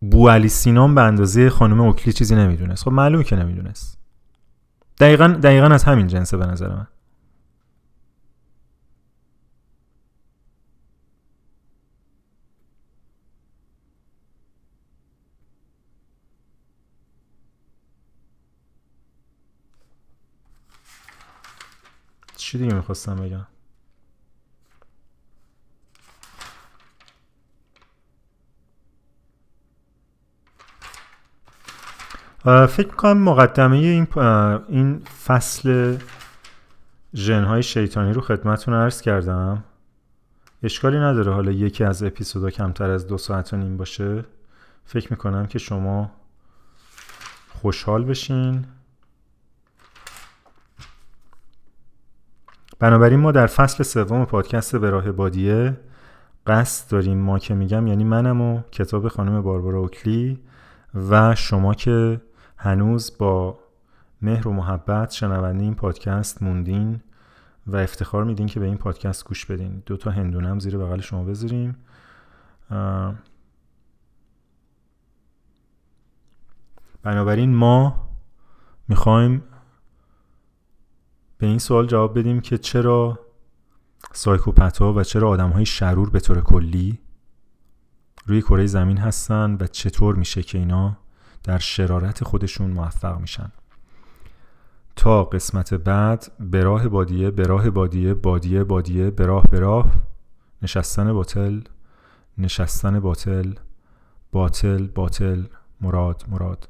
Speaker 1: بو علی سینام به اندازه خانم اوکلی چیزی نمی‌دونست. خب معلومه که نمی‌دونست. دقیقا, دقیقا از همین جنسه به نظر من. چی دیگه می‌خواستم بگم؟ فکر کنم مقدمه این, این فصل ژنهای شیطانی رو خدمتون عرض کردم. اشکالی نداره حالا یکی از اپیزودا کمتر از دو ساعت و نیم باشه. فکر می‌کنم که شما خوشحال بشین. بنابراین ما در فصل سوم پادکست به راه بادیه قصد داریم ما که میگم یعنی منم و کتاب خانم باربارا اوکلی و شما که هنوز با مهر و محبت شنونده این پادکست موندین و افتخار میدین که به این پادکست گوش بدین. دو تا هندونه زیر بغل شما بذاریم. بنابراین ما می‌خوایم به این سوال جواب بدیم که چرا سایکوپت و چرا آدم های شرور به طور کلی روی کره زمین هستن و چطور میشه که اینا در شرارت خودشون موفق میشن. تا قسمت بعد به راه بادیه به راه بادیه بادیه بادیه به راه به راه نشستن باطل نشستن باطل باطل باطل مراد مراد.